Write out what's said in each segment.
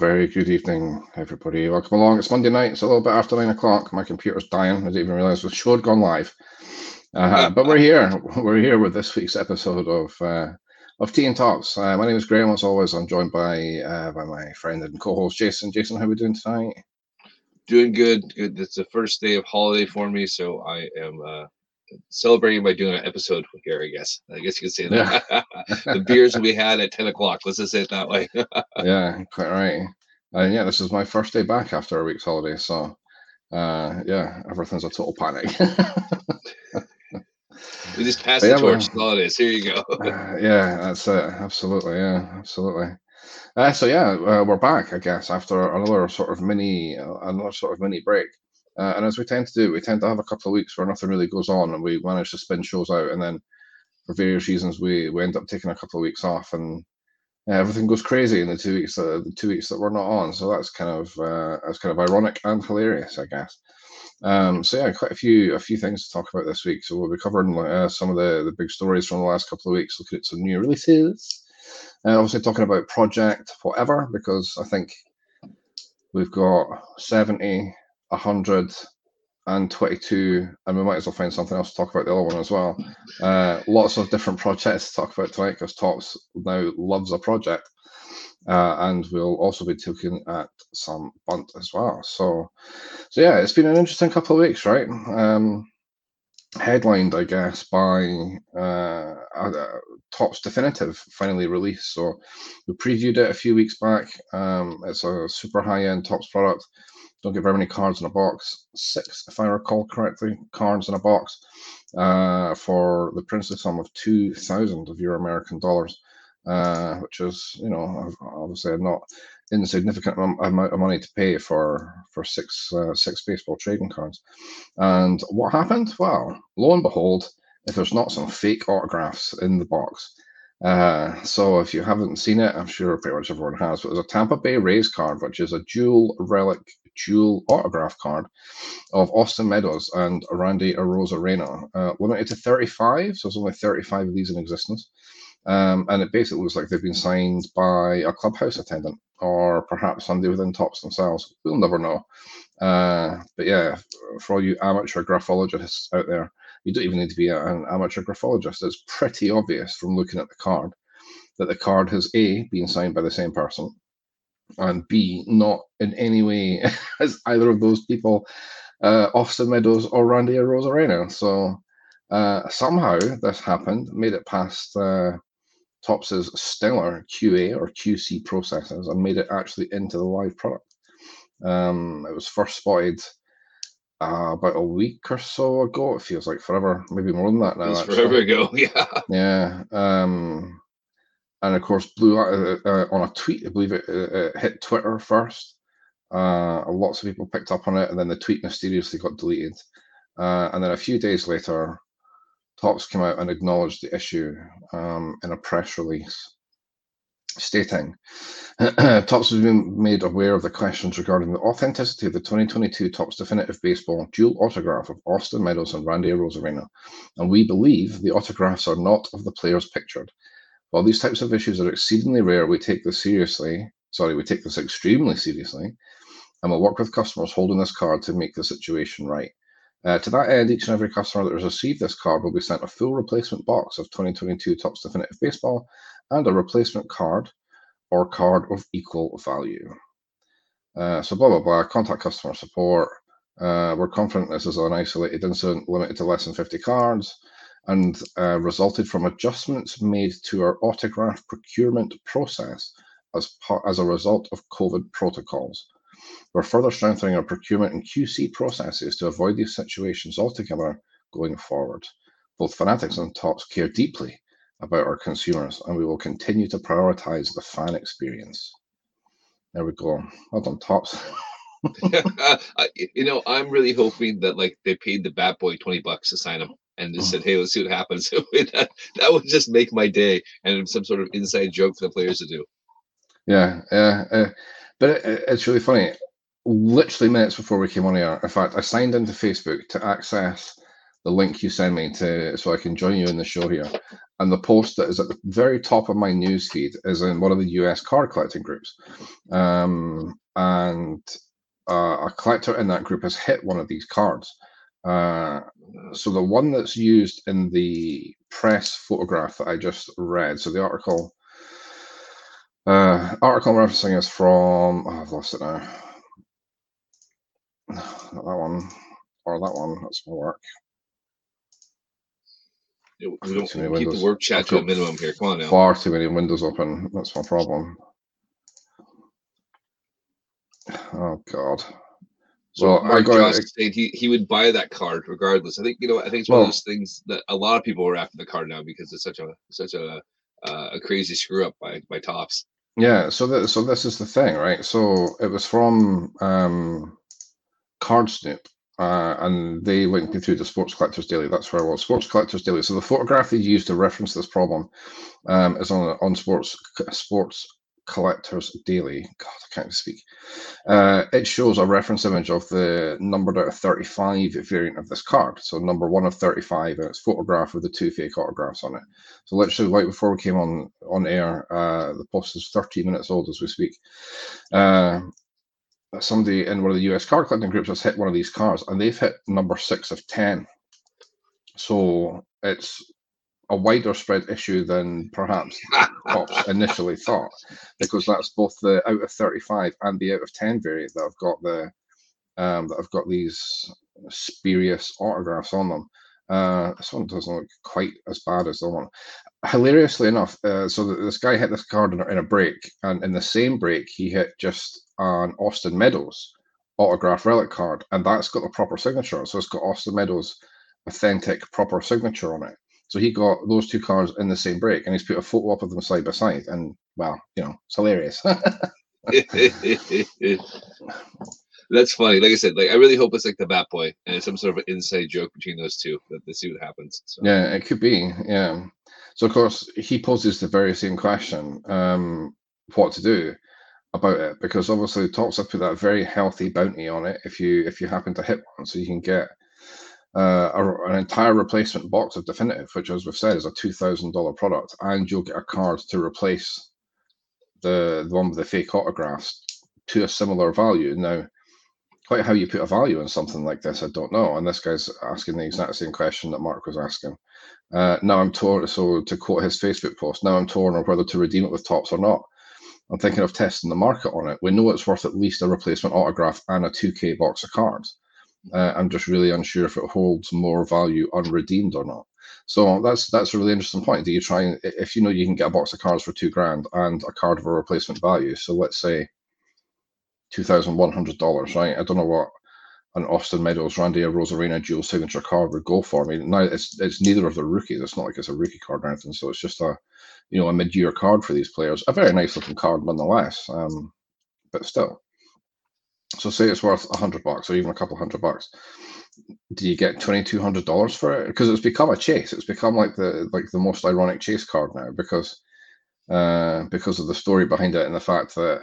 Very good evening, everybody. Welcome along. It's Monday night. It's a little bit after nine o'clock. My computer's dying. I didn't even realize the show had gone live. Uh, but we're here. We're here with this week's episode of uh, of Tea and Topps. Uh, my name is Graham. As always, I'm joined by uh, by my friend and co-host Jason. Jason, how are we doing tonight? Doing good. Good. It's the first day of holiday for me, so I am uh, celebrating by doing an episode here. I guess. I guess you could say that. Yeah. the beers we had at ten o'clock. Let's just say it that way. yeah, quite right. And yeah, this is my first day back after a week's holiday, so uh, yeah, everything's a total panic. we just passed the torch. Holidays. Here you go. uh, yeah, that's it. Absolutely. Yeah, absolutely. Uh, so yeah, uh, we're back, I guess, after another sort of mini, uh, another sort of mini break. Uh, and as we tend to do, we tend to have a couple of weeks where nothing really goes on, and we manage to spin shows out, and then for various reasons, we we end up taking a couple of weeks off, and uh, everything goes crazy in the two weeks that the two weeks that we're not on. So that's kind of uh, that's kind of ironic and hilarious, I guess. Um, so yeah, quite a few a few things to talk about this week. So we'll be covering uh, some of the the big stories from the last couple of weeks, looking at some new releases. Uh, obviously talking about Project Whatever because I think we've got 70 122, and we might as well find something else to talk about the other one as well. Uh, lots of different projects to talk about tonight because Topps now loves a project. Uh, and we'll also be looking at some bunt as well. So, so yeah, it's been an interesting couple of weeks, right? Um, headlined, I guess, by uh, Topps Definitive finally released. So we previewed it a few weeks back. Um, it's a super high end Topps product don't get very many cards in a box. Six, if I recall correctly, cards in a box uh, for the princely sum of two thousand of your American dollars, uh, which is you know obviously not insignificant amount of money to pay for for six uh, six baseball trading cards. And what happened? Well, lo and behold, if there's not some fake autographs in the box. Uh, so if you haven't seen it, I'm sure pretty much everyone has. But there's a Tampa Bay Rays card, which is a dual relic dual autograph card of Austin Meadows and Randy Arozarena, uh, limited to 35. So there's only 35 of these in existence. Um, and it basically looks like they've been signed by a clubhouse attendant or perhaps somebody within Topps themselves. We'll never know. Uh, but yeah, for all you amateur graphologists out there, you don't even need to be an amateur graphologist. It's pretty obvious from looking at the card that the card has A, been signed by the same person, and B, not in any way as either of those people, uh, Austin Meadows or Randy Arozarena. So uh, somehow this happened, made it past uh, Topps's stellar QA or QC processes, and made it actually into the live product. Um, it was first spotted uh, about a week or so ago. It feels like forever, maybe more than that now. It's forever ago, yeah. Yeah. Um, and of course blew out uh, uh, on a tweet. I believe it, it hit Twitter first. Uh, lots of people picked up on it, and then the tweet mysteriously got deleted. Uh, and then a few days later, Topps came out and acknowledged the issue um, in a press release, stating Topps has been made aware of the questions regarding the authenticity of the 2022 Topps Definitive Baseball dual autograph of Austin Meadows and Randy Arozarena, and we believe the autographs are not of the players pictured. While these types of issues are exceedingly rare, we take this seriously. Sorry, we take this extremely seriously, and we'll work with customers holding this card to make the situation right. Uh, to that end, each and every customer that has received this card will be sent a full replacement box of 2022 Topps Definitive Baseball and a replacement card or card of equal value. Uh, so, blah, blah, blah. Contact customer support. Uh, we're confident this is an isolated incident limited to less than 50 cards and uh, resulted from adjustments made to our autograph procurement process as, part, as a result of COVID protocols. We're further strengthening our procurement and QC processes to avoid these situations altogether going forward. Both Fanatics and Topps care deeply about our consumers, and we will continue to prioritize the fan experience. There we go. Well done, Topps. you know, I'm really hoping that like they paid the Bat Boy 20 bucks to sign him and just said, "Hey, let's see what happens." that, that would just make my day, and some sort of inside joke for the players to do. Yeah, yeah, uh, but it, it's really funny. Literally minutes before we came on here, in fact, I signed into Facebook to access the link you send me to so I can join you in the show here. and the post that is at the very top of my news feed is in one of the US card collecting groups. Um, and uh, a collector in that group has hit one of these cards. Uh, so the one that's used in the press photograph that I just read, so the article uh, article I'm referencing is from, oh, I've lost it now. Not that one, or that one, that's my work. We don't keep the work chat to a minimum here. Come on now. Far too many windows open. That's my problem. Oh God. So well, Mark I got saying he, he would buy that card regardless. I think you know. I think it's one well, of those things that a lot of people are after the card now because it's such a such a uh, a crazy screw up by by Topps. Yeah. So that so this is the thing, right? So it was from um, Card Snoop, uh, and they linked me through the Sports Collectors Daily. That's where I was. Sports Collectors Daily. So the photograph they used to reference this problem um, is on on Sports Sports Collectors Daily. God, I can't speak. Uh, it shows a reference image of the numbered out of 35 variant of this card. So number one of 35, and it's photograph with the two fake autographs on it. So literally, right before we came on on air, uh, the post is 30 minutes old as we speak. Uh, somebody in one of the US card collecting groups has hit one of these cards and they've hit number six of 10. So it's a wider spread issue than perhaps Topps initially thought, because that's both the out of 35 and the out of 10 variant that have got the um, that have got these spurious autographs on them. Uh, this one doesn't look quite as bad as the one. Hilariously enough, uh, so this guy hit this card in a, in a break, and in the same break, he hit just an Austin Meadows autograph relic card, and that's got the proper signature. So it's got Austin Meadows' authentic proper signature on it. So he got those two cars in the same break, and he's put a photo up of them side by side, and well, you know, it's hilarious. That's funny. Like I said, like I really hope it's like the Bat Boy and some sort of an inside joke between those two. That they see what happens. So. Yeah, it could be. Yeah. So of course he poses the very same question: um, what to do about it? Because obviously Topps have put that very healthy bounty on it if you if you happen to hit one, so you can get uh, a, an entire replacement box of definitive, which as we've said is a two thousand dollar product, and you'll get a card to replace the the one with the fake autographs to a similar value. Now quite how you put a value on something like this, I don't know. And this guy's asking the exact same question that Mark was asking. Uh, now I'm torn. So to quote his Facebook post, now I'm torn on whether to redeem it with Topps or not. I'm thinking of testing the market on it. We know it's worth at least a replacement autograph and a 2K box of cards. Uh, I'm just really unsure if it holds more value unredeemed or not. So that's that's a really interesting point. Do you try and if you know you can get a box of cards for two grand and a card of a replacement value? So let's say two thousand one hundred dollars, right? I don't know what an Austin Meadows, Randy Arozarena dual signature card would go for. I mean, now it's it's neither of the rookies. It's not like it's a rookie card or anything. So it's just a you know a mid year card for these players. A very nice looking card nonetheless, um, but still. So say it's worth a hundred bucks or even a couple hundred bucks. Do you get twenty two hundred dollars for it? Because it's become a chase. It's become like the like the most ironic chase card now because uh, because of the story behind it and the fact that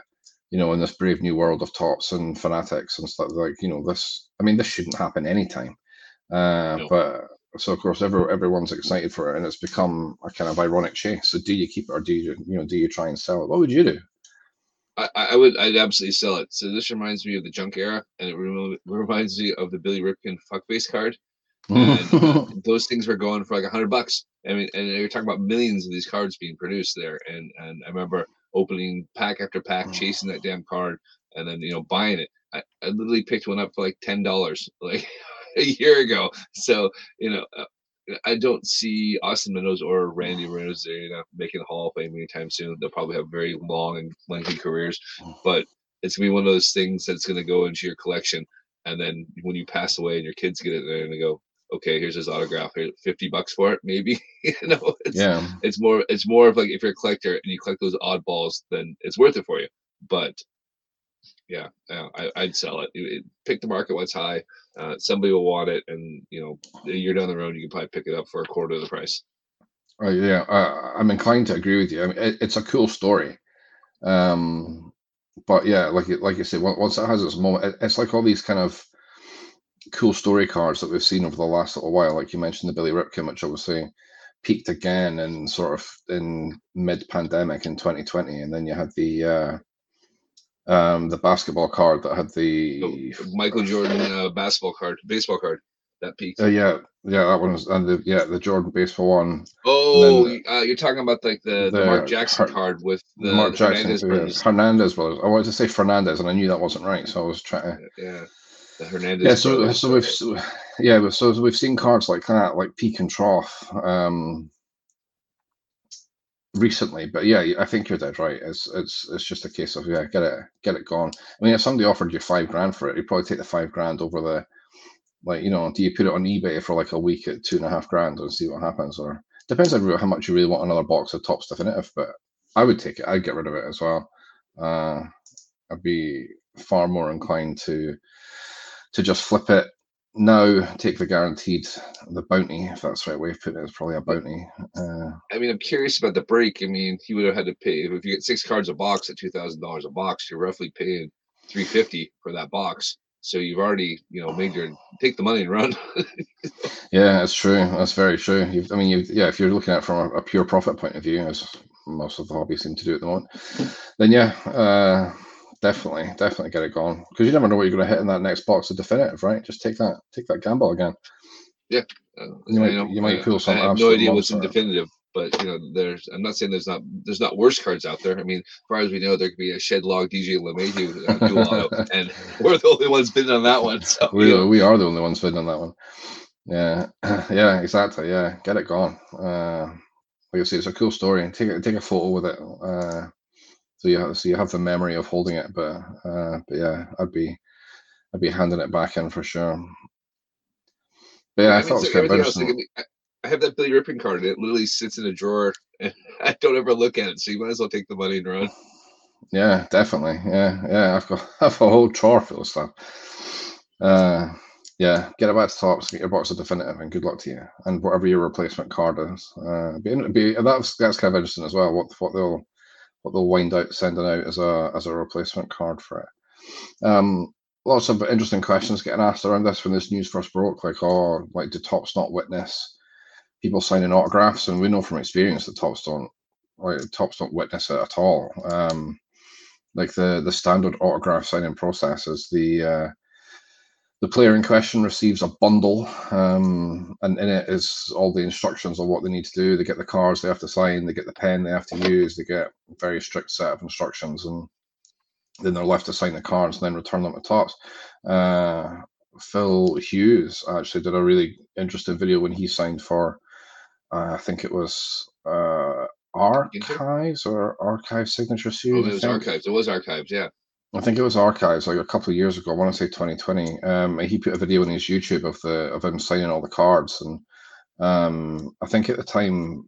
you know, in this brave new world of Topps and fanatics and stuff like, you know, this, I mean, this shouldn't happen anytime. Uh, no. But so of course, every, everyone's excited for it and it's become a kind of ironic chase. So do you keep it or do you, you know, do you try and sell it? What would you do? I, I would, I'd absolutely sell it. So this reminds me of the junk era and it reminds me of the Billy Ripken fuckface card. And, uh, those things were going for like a hundred bucks. I mean, and you're talking about millions of these cards being produced there. And and I remember opening pack after pack, chasing that damn card, and then you know buying it. I, I literally picked one up for like ten dollars like a year ago. So you know. I don't see Austin Meadows or Randy know, making the Hall of Fame anytime soon. They'll probably have very long and lengthy careers, mm. but it's gonna be one of those things that's gonna go into your collection. And then when you pass away and your kids get it, they're gonna go, okay, here's his autograph. Here's 50 bucks for it, maybe. you know, it's, yeah. It's more. It's more of like if you're a collector and you collect those oddballs, then it's worth it for you. But yeah, yeah I, would sell it. it. Pick the market what's high. Uh, somebody will want it, and you know, a year down the road, you can probably pick it up for a quarter of the price. Uh, yeah, uh, I'm inclined to agree with you. I mean, it, it's a cool story. Um, but yeah, like like you said, once it has its moment, it, it's like all these kind of cool story cards that we've seen over the last little while. Like you mentioned, the Billy Ripken, which obviously peaked again in sort of in mid-pandemic in 2020, and then you had the uh, um, the basketball card that had the Michael Jordan uh, basketball card, baseball card that peaked. Uh, yeah, yeah, that one was, and the yeah the Jordan baseball one. Oh, then, uh, you're talking about like the, the, the Mark Jackson Her, card with the Mark the Jackson, Hernandez brothers. Hernandez brothers. I wanted to say Fernandez, and I knew that wasn't right, so I was trying to. Yeah. The Hernandez. Yeah, so so we've so, yeah so we've seen cards like that, like peak and trough. Um, recently, but yeah, I think you're dead right. It's it's it's just a case of yeah, get it get it gone. I mean, if somebody offered you five grand for it, you'd probably take the five grand over the like you know, do you put it on eBay for like a week at two and a half grand and see what happens, or depends on how much you really want another box of Topps definitive. But I would take it. I'd get rid of it as well. Uh, I'd be far more inclined to to just flip it now take the guaranteed the bounty if that's the right way of putting it it's probably a bounty uh, i mean i'm curious about the break. I mean he would have had to pay if you get six cards a box at $2000 a box you're roughly paying 350 for that box. So you've already you know made your take the money and run. Yeah that's true. That's very true. You've, i mean you yeah if you're looking at it from a, a, pure profit point of view as most of the hobbies seem to do at the moment then yeah uh definitely, definitely get it going because you never know what you're going to hit in that next box of definitive, right? Just take that, take that gamble again. Yeah, uh, you might, you, know, you might pull some. I have no idea what's in definitive, but you know, there's. I'm not saying there's not there's not worse cards out there. I mean, as far as we know, there could be a shed log DJ LeMahieu uh, dual and we're the only ones bidding on that one. So we you know. we are the only ones bidding on that one. Yeah, yeah, exactly. Yeah, get it going. Uh, like I say, it's a cool story. Take take a photo with it. Uh, so you have so you have the memory of holding it, but uh, but yeah, I'd be I'd be handing it back in for sure. But yeah, I, I mean, thought so it was kind of I have that Billy Ripken card, and it literally sits in a drawer, and I don't ever look at it. So you might as well take the money and run. Yeah, definitely. Yeah, yeah. I've got I have a whole drawer full of stuff. Uh, yeah, get it back to Topps, get your box of definitive, and good luck to you. And whatever your replacement card is, uh, be, be that's that's kind of interesting as well. What what they'll what they'll wind out sending out as a as a replacement card for it. Um, lots of interesting questions getting asked around this when this news first broke. Like, oh, like do Topps not witness people signing autographs? And we know from experience that Topps don't like Topps don't witness it at all. Um, like the the standard autograph signing process is the uh, the player in question receives a bundle, um, and in it is all the instructions on what they need to do. They get the cards they have to sign, they get the pen they have to use, they get a very strict set of instructions, and then they're left to sign the cards and then return them to Topps. Uh, Phil Hughes actually did a really interesting video when he signed for, uh, I think it was uh, Archives or Archive Signature Series. Oh, it was Archives. It was Archives, yeah. I think it was archives like a couple of years ago. I want to say 2020. Um, he put a video on his YouTube of the of him signing all the cards, and um, I think at the time,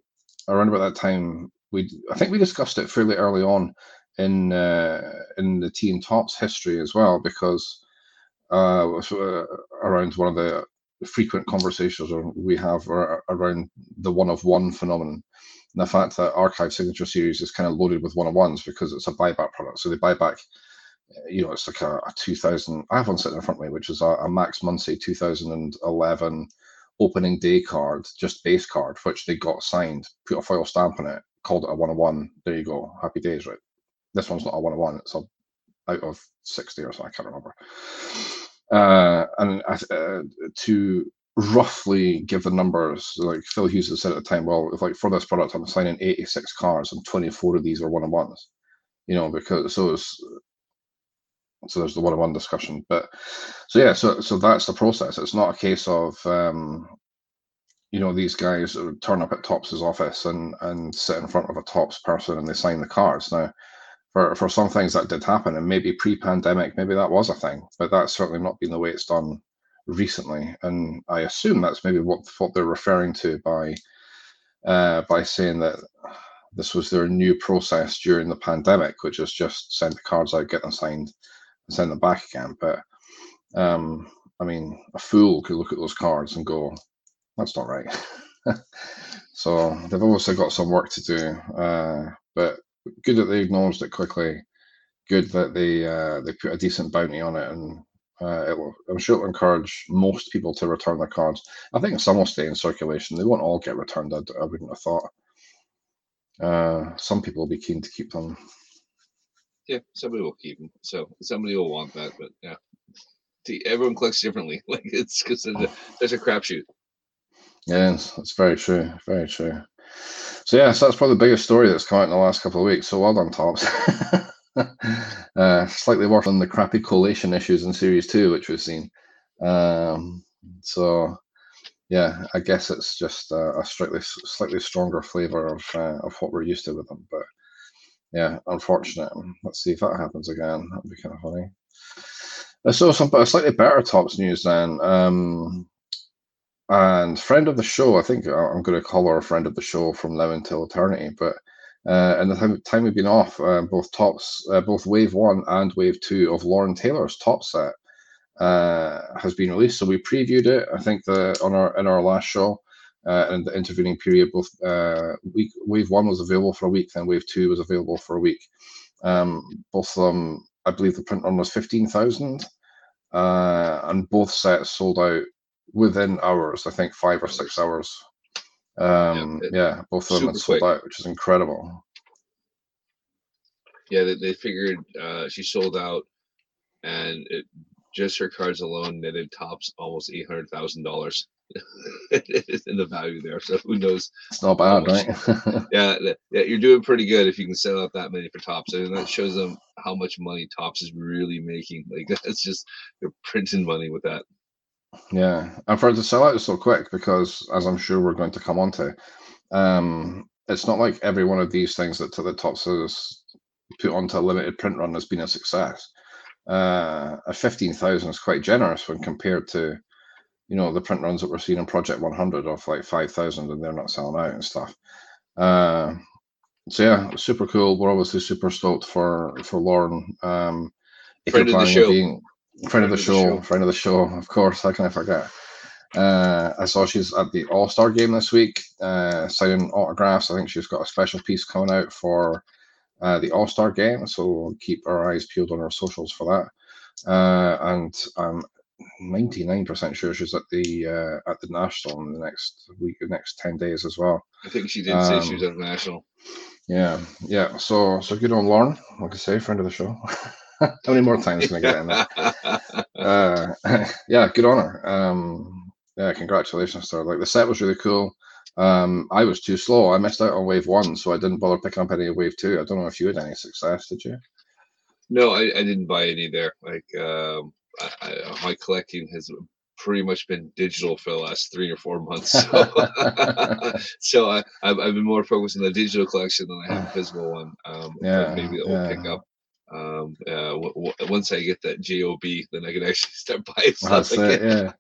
around about that time, we I think we discussed it fairly early on in uh, in the T Topps history as well, because uh, uh, around one of the frequent conversations we have around the one of one phenomenon. And the fact that Archive Signature Series is kind of loaded with one of ones because it's a buyback product. So they buy back you know, it's like a, a 2000. I have one sitting in front of me, which is a, a Max Muncy 2011 opening day card, just base card, which they got signed, put a foil stamp on it, called it a one one. There you go, happy days, right? This one's not a one one. It's a out of 60 or so. I can't remember. Uh, and uh, to roughly give the numbers, like Phil Hughes had said at the time, well, if like for this product, I'm signing 86 cards and 24 of these are one on ones, you know, because so it's so there's the one-on-one discussion. But so yeah so so that's the process. It's not a case of um you know these guys turn up at Topps's office and and sit in front of a Topps person and they sign the cards. Now for for some things that did happen and maybe pre-pandemic maybe that was a thing but that's certainly not been the way it's done recently. And i assume that's maybe what what they're referring to by uh by saying that this was their new process during the pandemic, which is just send the cards out, get them signed, send them back again. But um, I mean, a fool could look at those cards and go, "That's not right." so they've obviously got some work to do. Uh, but good that they acknowledged it quickly. Good that they uh, they put a decent bounty on it, and Uh, will, I'm sure it'll encourage most people to return their cards. I think some will stay in circulation. They won't all get returned. I, I wouldn't have thought. Uh, some people will be keen to keep them. Yeah, somebody will keep them. So somebody will want that, but yeah, See, everyone collects differently. Like it's because there's a, a crapshoot. Yes, that's very true. Very true. So yeah, so that's probably the biggest story that's come out in the last couple of weeks. So well done, Topps. uh, slightly worse than the crappy collation issues in Series Two, which we've seen. Um, so yeah, I guess it's just a, a slightly slightly stronger flavor of uh, of what we're used to with them. But yeah, unfortunate. Let's see if that happens again. That'd be kind of funny. I saw some slightly better Topps news then. Um, and friend of the show, I think I'm going to call her a friend of the show from now until eternity. But uh, and the time, time we've been off, uh, both Topps, uh, both Wave One and Wave Two of Lauren Taylor's top set uh, has been released. So we previewed it. I think the on our in our last show. Uh, and the intervening period, both week wave one was available for a week, then wave two was available for a week. Um, both of them, I believe the print run was fifteen thousand, and both sets sold out within hours. I think five or six hours. Um, yeah, yeah both of them had sold quick. out, which is incredible. Yeah, they, they figured uh, she sold out, and it, just her cards alone netted Topps almost eight hundred thousand dollars in the value there. So who knows? It's not bad, right? yeah, yeah, you're doing pretty good if you can sell out that many for Topps. I mean, that shows them how much money Topps is really making. Like that's just they're printing money with that. Yeah, and for it to sell out so quick, because as I'm sure we're going to come on to, um, it's not like every one of these things that to the Topps says put onto a limited print run has been a success. Uh, a fifteen thousand is quite generous when compared to, you know, the print runs that we're seeing in Project One Hundred of like five thousand, and they're not selling out and stuff. Uh, so yeah, super cool. We're obviously super stoked for for Lauren. Um, if Friend you're planning being friend of the show, friend of the show, of course. How can I forget? Uh, I saw she's at the All Star game this week, uh, signing autographs. I think she's got a special piece coming out for uh, the All Star game, so we'll keep our eyes peeled on our socials for that. Uh, and I'm 99% sure she's at the uh, at the national in the next week, the next 10 days as well. I think she did um, say she was at the national. Yeah, yeah. So, so good on Lauren, like I say, friend of the show. How many more times can I get in there? uh, yeah, good honor. Um, yeah, congratulations to Like the set was really cool. Um, I was too slow. I missed out on wave one, so I didn't bother picking up any of wave two. I don't know if you had any success. Did you? No, I, I didn't buy any there. Like um, I, my collecting has pretty much been digital for the last three or four months. So, so I, I've, I've been more focused on the digital collection than I have the physical one. Um, yeah, maybe that will yeah. pick up um, uh, w- w- once I get that job, then I can actually start buying stuff again. It, yeah.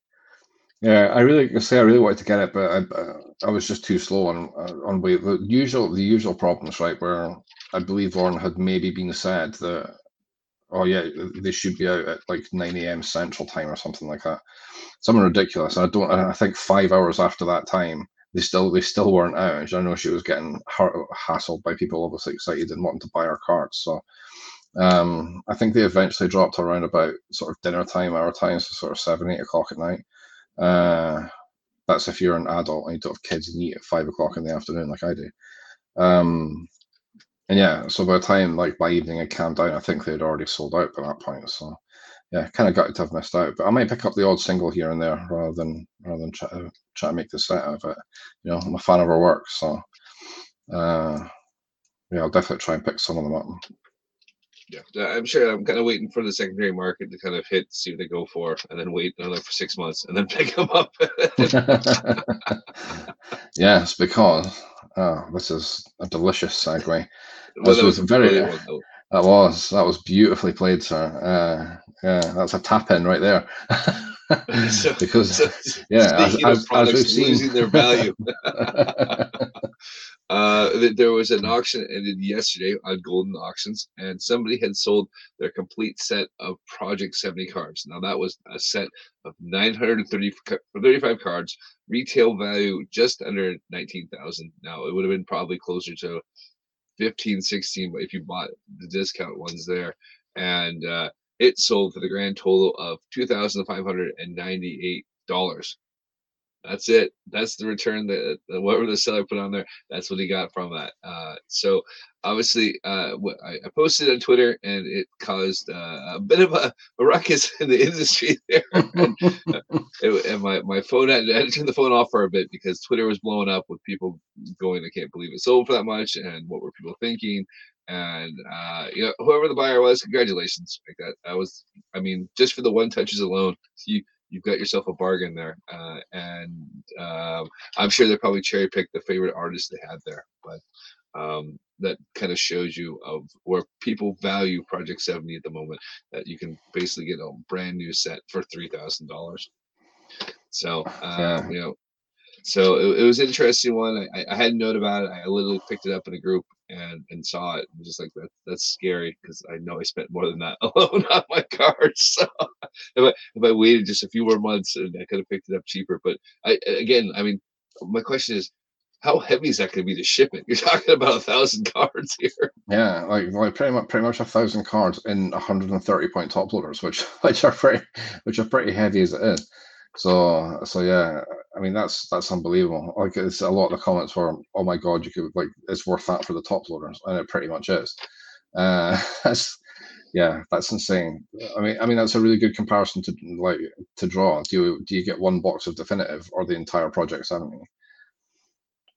Yeah, I really say I really wanted to get it, but I, I was just too slow on on wait. The usual the usual problems, right? Where I believe Lauren had maybe been said that, oh yeah, they should be out at like nine a.m. Central Time or something like that, something ridiculous. And I don't. I think five hours after that time, they still they still weren't out. I know she was getting hassled by people obviously excited and wanting to buy her cards. So um, I think they eventually dropped around about sort of dinner time, our time, so sort of seven, eight o'clock at night. Uh, that's if you're an adult and you don't have kids and eat at five o'clock in the afternoon like I do. Um, and yeah, so by the time like by evening I calmed down, I think they'd already sold out by that point. So yeah, kind of gutted to have missed out. But I might pick up the odd single here and there rather than rather than try to try to make the set out of it. You know, I'm a fan of her work, so uh, yeah, I'll definitely try and pick some of them up yeah, uh, I'm sure I'm kind of waiting for the secondary market to kind of hit, see what they go for, and then wait another for six months and then pick them up. yes, because oh, this is a delicious segue. Well, this was, was very. One, that was that was beautifully played, sir. Uh, yeah, that's a tap in right there. so, because so, yeah, as, as, as, we've seen, losing their value. Uh, there was an auction ended yesterday on Goldin Auctions, and somebody had sold their complete set of Project 70 cards. Now that was a set of 935 cards, retail value just under 19,000. Now it would have been probably closer to 15, 16, but if you bought the discount ones there, and uh, it sold for the grand total of two thousand five hundred and ninety-eight dollars. That's it. That's the return that whatever the seller put on there. That's what he got from that. Uh, so obviously, uh, I, I, posted on Twitter, and it caused uh, a bit of a, a, ruckus in the industry there. and, it, and, my my phone had, I had to turn the phone off for a bit because Twitter was blowing up with people going, "I can't believe it sold for that much," and what were people thinking? And uh, you know, whoever the buyer was, congratulations. Like that, that was, I mean, just for the one touches alone, you you've got yourself a bargain there. Uh, and um, I'm sure they probably cherry picked the favorite artists they had there, but um, that kind of shows you of where people value Project 70 at the moment. That you can basically get a brand new set for three thousand dollars. So um, yeah. you know, so it, it, was an interesting one. I, I had a note about it. I literally picked it up in a group and and saw it. I'm just like that. That's scary because I know I spent more than that alone on my cards. So if I if I waited just a few more months, and I could have picked it up cheaper. But I again, I mean, my question is, how heavy is that going to be to ship it? You're talking about a thousand cards here. Yeah, like like pretty much pretty much a thousand cards in 130 point top loaders, which which are pretty which are pretty heavy as it is. So so yeah, I mean that's that's unbelievable. Like it's a lot of the comments were, "Oh my god, you could like it's worth that for the top loaders," and it pretty much is. Uh, that's yeah, that's insane. I mean, I mean that's a really good comparison to like to draw. Do you do you get one box of definitive or the entire project seventy?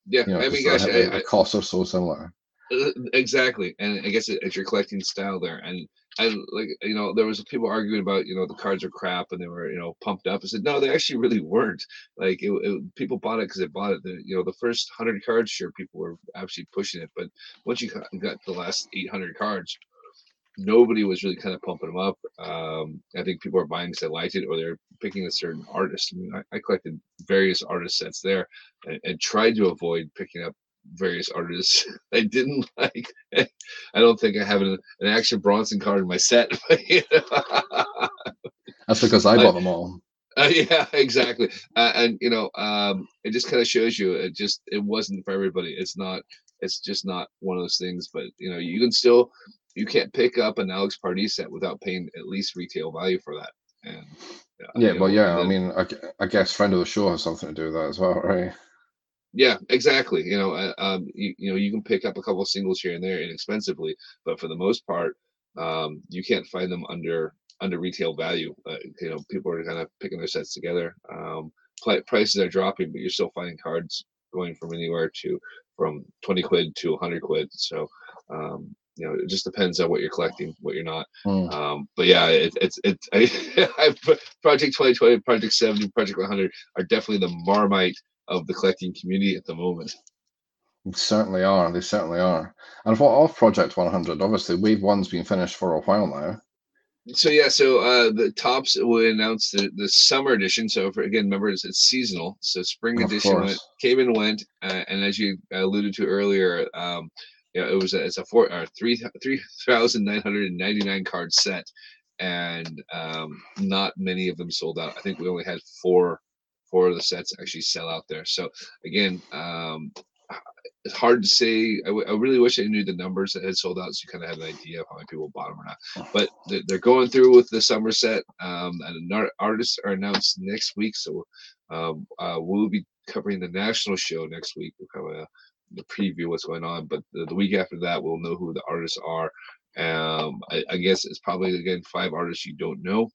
Yeah, you know, I mean, gosh, the, I, the costs are so similar. Uh, exactly, and I guess it's your collecting style there, and I like you know there was people arguing about you know the cards are crap and they were you know pumped up. I said no, they actually really weren't. Like it, it, people bought it because they bought it. The, you know the first hundred cards, sure, people were actually pushing it, but once you got the last eight hundred cards, nobody was really kind of pumping them up. Um, I think people are buying because they liked it or they're picking a certain artist. I mean, I, I collected various artist sets there and, and, tried to avoid picking up various artists I didn't like. I don't think I have an, an Action Bronson card in my set. That's because I bought them all. Uh, yeah, exactly. Uh, and you know, um, it just kind of shows you it just it wasn't for everybody. It's not. It's just not one of those things. But you know, you can still you can't pick up an Alex Pardee set without paying at least retail value for that. And yeah, well, yeah. Then, I mean, I, I guess friend of the show has something to do with that as well, right? Yeah, exactly. You know, uh, um, you, you know, you can pick up a couple singles here and there inexpensively, but for the most part, um, you can't find them under under retail value. Uh, you know, people are kind of picking their sets together. Um, prices are dropping, but you're still finding cards going from anywhere to from 20 quid to 100 quid. So, um, you know, it just depends on what you're collecting, what you're not. Mm. Um, but yeah, it, it's it's I, Project 2020, Project 70, Project 100 are definitely the Marmite of the collecting community at the moment. They certainly are. They certainly are. And what of Project 100? Obviously, Wave One's been finished for a while now. So yeah, so uh, the Topps will announce the, the summer edition. So for, again, remember it's, it's seasonal. So spring of edition went, came and went, uh, and as you alluded to earlier, um, you know, it was a, it's a four or three three thousand nine hundred and ninety nine card set, and um, not many of them sold out. I think we only had four four of the sets actually sell out there. So again, um, it's hard to say. I, w- I really wish I knew the numbers that had sold out, so you kind of had an idea of how many people bought them or not. But they're, they're going through with the summer set, um, and art- artists are announced next week. So um, uh, we'll be covering the national show next week. We'll have a, the preview what's going on, but the, the, week after that, we'll know who the artists are. Um, I, I guess it's probably again five artists you don't know,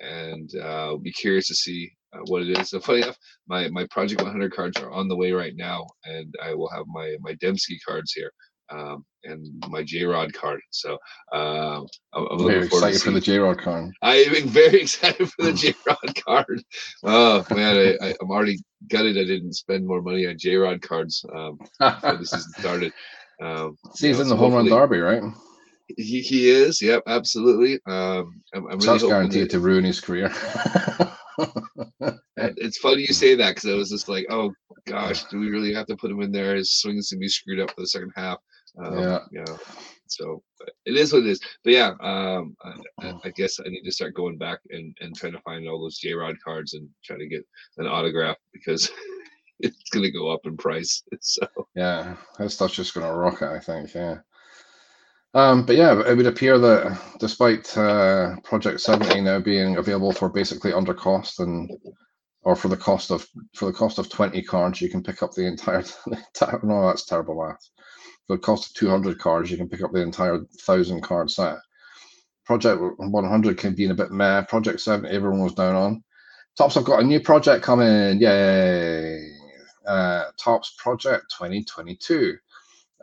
and uh, be curious to see uh, what it is. So funny enough, my my Project 100 cards are on the way right now, and I will have my my Dembski cards here. Um, and my J Rod card. So um, I'm, I'm very excited for the J Rod card. I'm very excited for the J Rod card. Oh man, I, am already gutted. I didn't spend more money on J Rod cards um, the season started. Um, See, he's you know, in the so home run derby, right? He, he is. Yep, absolutely. Um, I'm, I'm really guaranteed that, to ruin his career. it's funny you say that because I was just like, oh gosh, do we really have to put him in there? His swing's gonna be screwed up for the second half. Um, yeah. You know, so it is what it is. But yeah, um, I, I, guess I need to start going back and, and trying to find all those J Rod cards and try to get an autograph because it's gonna go up in price. So yeah, that stuff's just gonna rocket. I think. Yeah. Um, but yeah, it would appear that despite uh, Project 70 now being available for basically under cost and or for the cost of for the cost of 20 cards, you can pick up the entire, the entire no, that's terrible math. For the cost of 200 cards, you can pick up the entire thousand card set. Project 100 can be in a bit meh. Project 7, everyone was down on. Topps have got a new project coming. Yay! Uh, Topps Project 2022.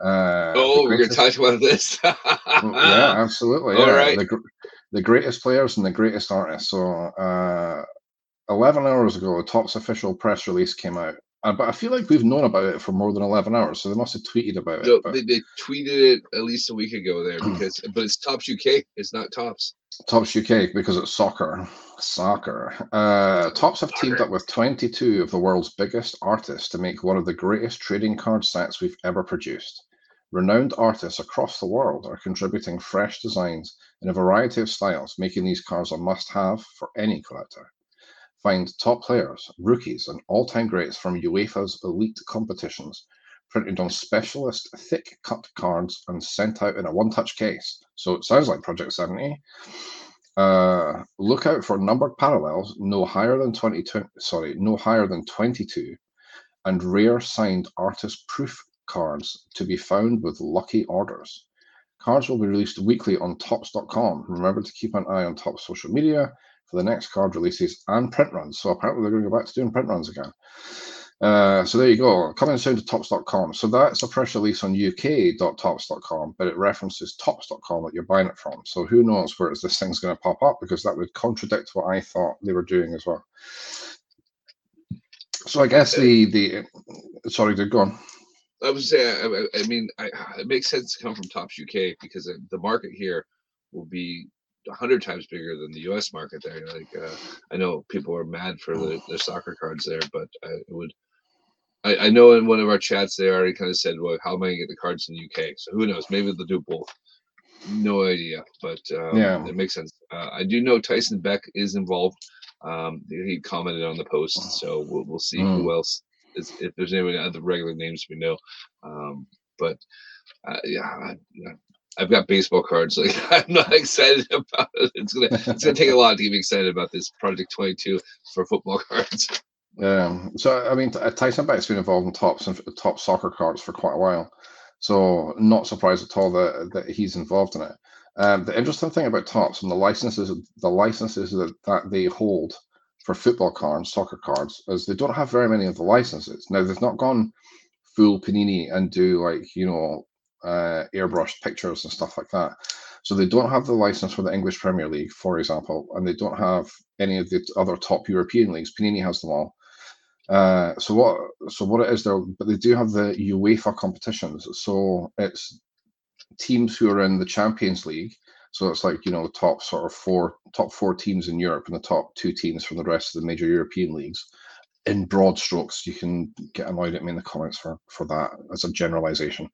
Uh, oh, we're going to talk about this. Mm, yeah, absolutely. All yeah. right. The, the greatest players and the greatest artists. So, uh, 11 hours ago, the Topps official press release came out. Uh, but I feel like we've known about it for more than 11 hours, so they must have tweeted about No, it. But they, they tweeted it at least a week ago there because, but it's Topps UK. It's not Tops. Topps UK, because it's soccer. Soccer. Uh, Topps have teamed up with 22 of the world's biggest artists to make one of the greatest trading card sets we've ever produced. Renowned artists across the world are contributing fresh designs in a variety of styles, making these cards a must have for any collector. Find top players, rookies, and all time greats from UEFA's elite competitions, printed on specialist thick cut cards and sent out in a one touch case. So it sounds like Project 70. Uh, look out for numbered parallels no higher than 22, sorry, no higher than 22, and rare signed artist proof cards to be found with lucky orders. Cards will be released weekly on topps.com. Remember to keep an eye on Topps social media for the next card releases and print runs. So apparently they're going to go back to doing print runs again. Uh, so there you go, coming soon to topps.com. So that's a press release on uk.topps.com, but it references topps.com that you're buying it from. So who knows where this thing's going to pop up because that would contradict what I thought they were doing as well. So I guess the the sorry, to go on. I would say, I, I- mean, I, it makes sense to come from Topps UK because the market here will be hundred times bigger than the US market there. Like, uh, I know people are mad for the, the soccer cards there, but I it would. I, I know in one of our chats they already kind of said, "Well, how am I going to get the cards in the UK?" So who knows? Maybe they'll do both. No idea, but um, Yeah. it makes sense. Uh, I do know Tyson Beck is involved. Um, he commented on the post, so we'll, we'll see who else is, if there's any other regular names we know. Um, but uh, yeah, I, yeah, I've got baseball cards. Like I'm not excited about it. It's gonna it's gonna take a lot to get me excited about this Project 22 for football cards. Um, so I mean, Tyson Beck's been involved in Topps and top soccer cards for quite a while, so not surprised at all that that he's involved in it. Um, the interesting thing about Topps and the licenses, the licenses that, that they hold for football cards, soccer cards, is they don't have very many of the licenses. Now they've not gone full Panini and do like you know uh, airbrushed pictures and stuff like that. So they don't have the license for the English Premier League, for example, and they don't have any of the other top European leagues. Panini has them all. Uh, so what? So what it is there? But they do have the UEFA competitions. So it's teams who are in the Champions League. So it's like you know the top sort of four top four teams in Europe and the top two teams from the rest of the major European leagues. In broad strokes, you can get annoyed at me in the comments for for that as a generalization.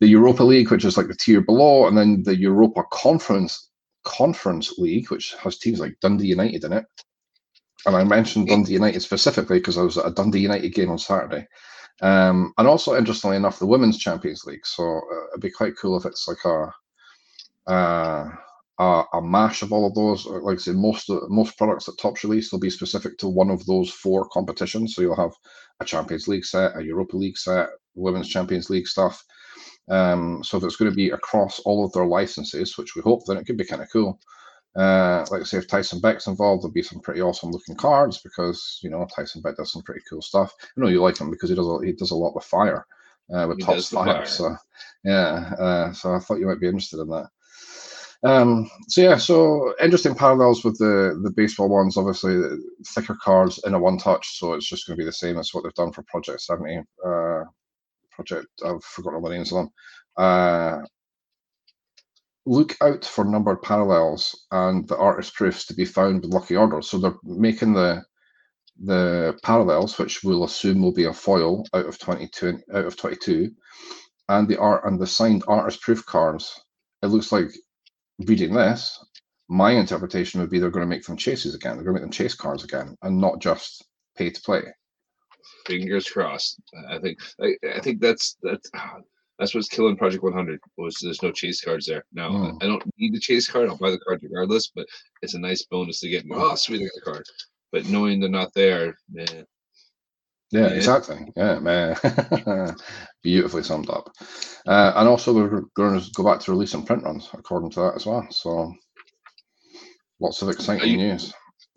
The Europa League, which is like the tier below, and then the Europa Conference Conference League, which has teams like Dundee United in it. And I mentioned Dundee United specifically because I was at a Dundee United game on Saturday. Um, and also, interestingly enough, the Women's Champions League. So uh, it'd be quite cool if it's like a uh, a, a mash of all of those. Uh, Like I said, most most products that Topps release will be specific to one of those four competitions. So you'll have a Champions League set, a Europa League set, Women's Champions League stuff. Um, so if it's going to be across all of their licenses, which we hope, then it could be kind of cool. Uh, like I say, if Tyson Beck's involved, there'll be some pretty awesome looking cards because you know Tyson Beck does some pretty cool stuff. I know you like him because he does a, he does a lot with fire, uh, with He Topps fire. fire. So yeah, uh, so I thought you might be interested in that. Um, so yeah, so interesting parallels with the the baseball ones. Obviously, thicker cards in a one touch, so it's just going to be the same as what they've done for Project Seventy. Uh, project I've forgotten all the names of them. Uh, look out for numbered parallels and the artist proofs to be found with lucky orders. So they're making the the parallels, which we'll assume will be a foil out of twenty two out of twenty two, and the art and the signed artist proof cards. It looks like reading this, my interpretation would be they're going to make them chases again. They're going to make them chase cards again, and not just pay to play. Fingers crossed. I think I, I think that's that's That's what's killing Project 100. Was there's no chase cards there. Now Hmm. I don't need the chase card. I'll buy the card regardless, but it's a nice bonus to get. Oh, sweet, I got the card. But knowing they're not there, man, Yeah, Yeah. exactly. Yeah, man. Beautifully summed up. Uh, and also, we're going to go back to release and print runs according to that as well. So, lots of exciting you- news.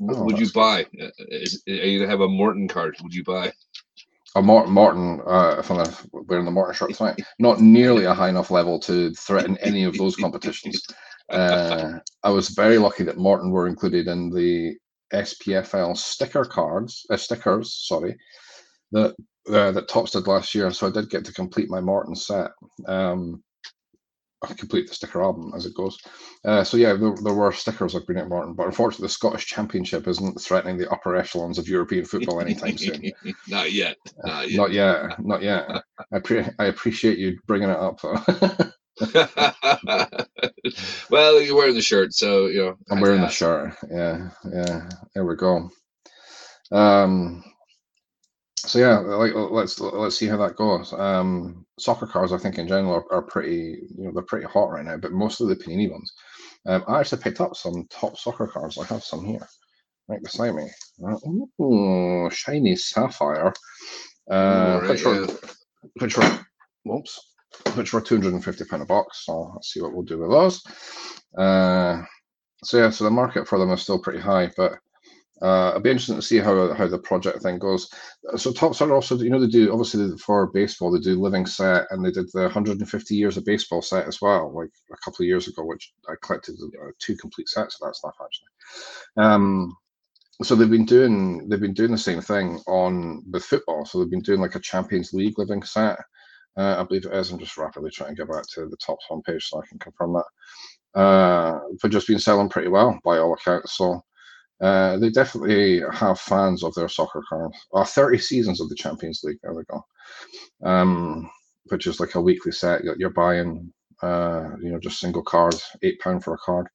Oh, would you buy? Uh, Is, are you have a Morton card? Would you buy? A Martin, Morton uh, if I'm wearing the Martin shirt tonight, not nearly a high enough level to threaten any of those competitions. Uh, I was very lucky that Morton were included in the SPFL sticker cards, uh, stickers, sorry, that uh, that Topps did last year. So I did get to complete my Morton set. Um, I complete the sticker album as it goes. Uh, so yeah, there, there were stickers of Greenock Morton, but unfortunately, the Scottish Championship isn't threatening the upper echelons of European football anytime soon. not yet. Not yet. Not yet, not yet. I pre- I appreciate you bringing it up. well, you're wearing the shirt, so you know. I'm wearing the shirt. Yeah, yeah. There we go. Um. So yeah, like let's let's see how that goes. Um, soccer cars, I think in general are, are pretty, you know, they're pretty hot right now. But most of the Panini ones, um, I actually picked up some Topps soccer cars. I have some here, right beside me. Uh, ooh, shiny sapphire. Uh, Ooh, which right, were, which were, whoops, which were two hundred and fifty pound a box. So let's see what we'll do with those. Uh, so yeah, so the market for them is still pretty high, but uh, it'll be interesting to see how how the project thing goes. So Top Star also, you know, they do obviously for baseball they do living set, and they did the 150 years of baseball set as well, like a couple of years ago, which I collected uh, two complete sets of that stuff actually. Um, so they've been doing they've been doing the same thing on with football. So they've been doing like a Champions League living set. Uh, I believe it is. I'm just rapidly trying to get back to the Topps homepage so I can confirm that. Uh, but just been selling pretty well by all accounts. So uh, they definitely have fans of their soccer cards. Uh, 30 seasons of the Champions League. There we go. Um, which is like a weekly set. You're, you're buying, uh, you know, just single cards, eight pound for a card,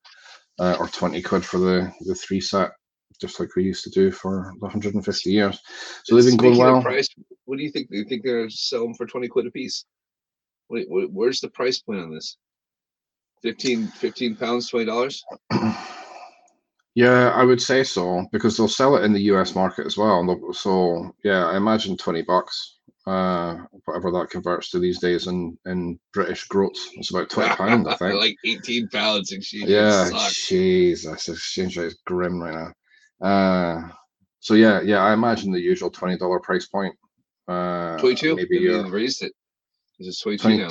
uh, or 20 quid for the the three set, just like we used to do for the 150 years. So they've been going well. Price, what do you think? Do you think they're selling for twenty quid a piece? Wait, wh- where's the price point on this? 15, 15 pounds, twenty dollars. Yeah, I would say so because they'll sell it in the US market as well. and So yeah, I imagine 20 bucks, uh, whatever that converts to these days in in British groats. It's about 20 pounds, I think. like eighteen pounds exchange. yeah. Jesus, exchange rate is grim right now. Uh, so yeah, yeah, I imagine the usual twenty dollar price point. Uh, Twenty-two. maybe Maybe you're raised it. Is it twenty-two now?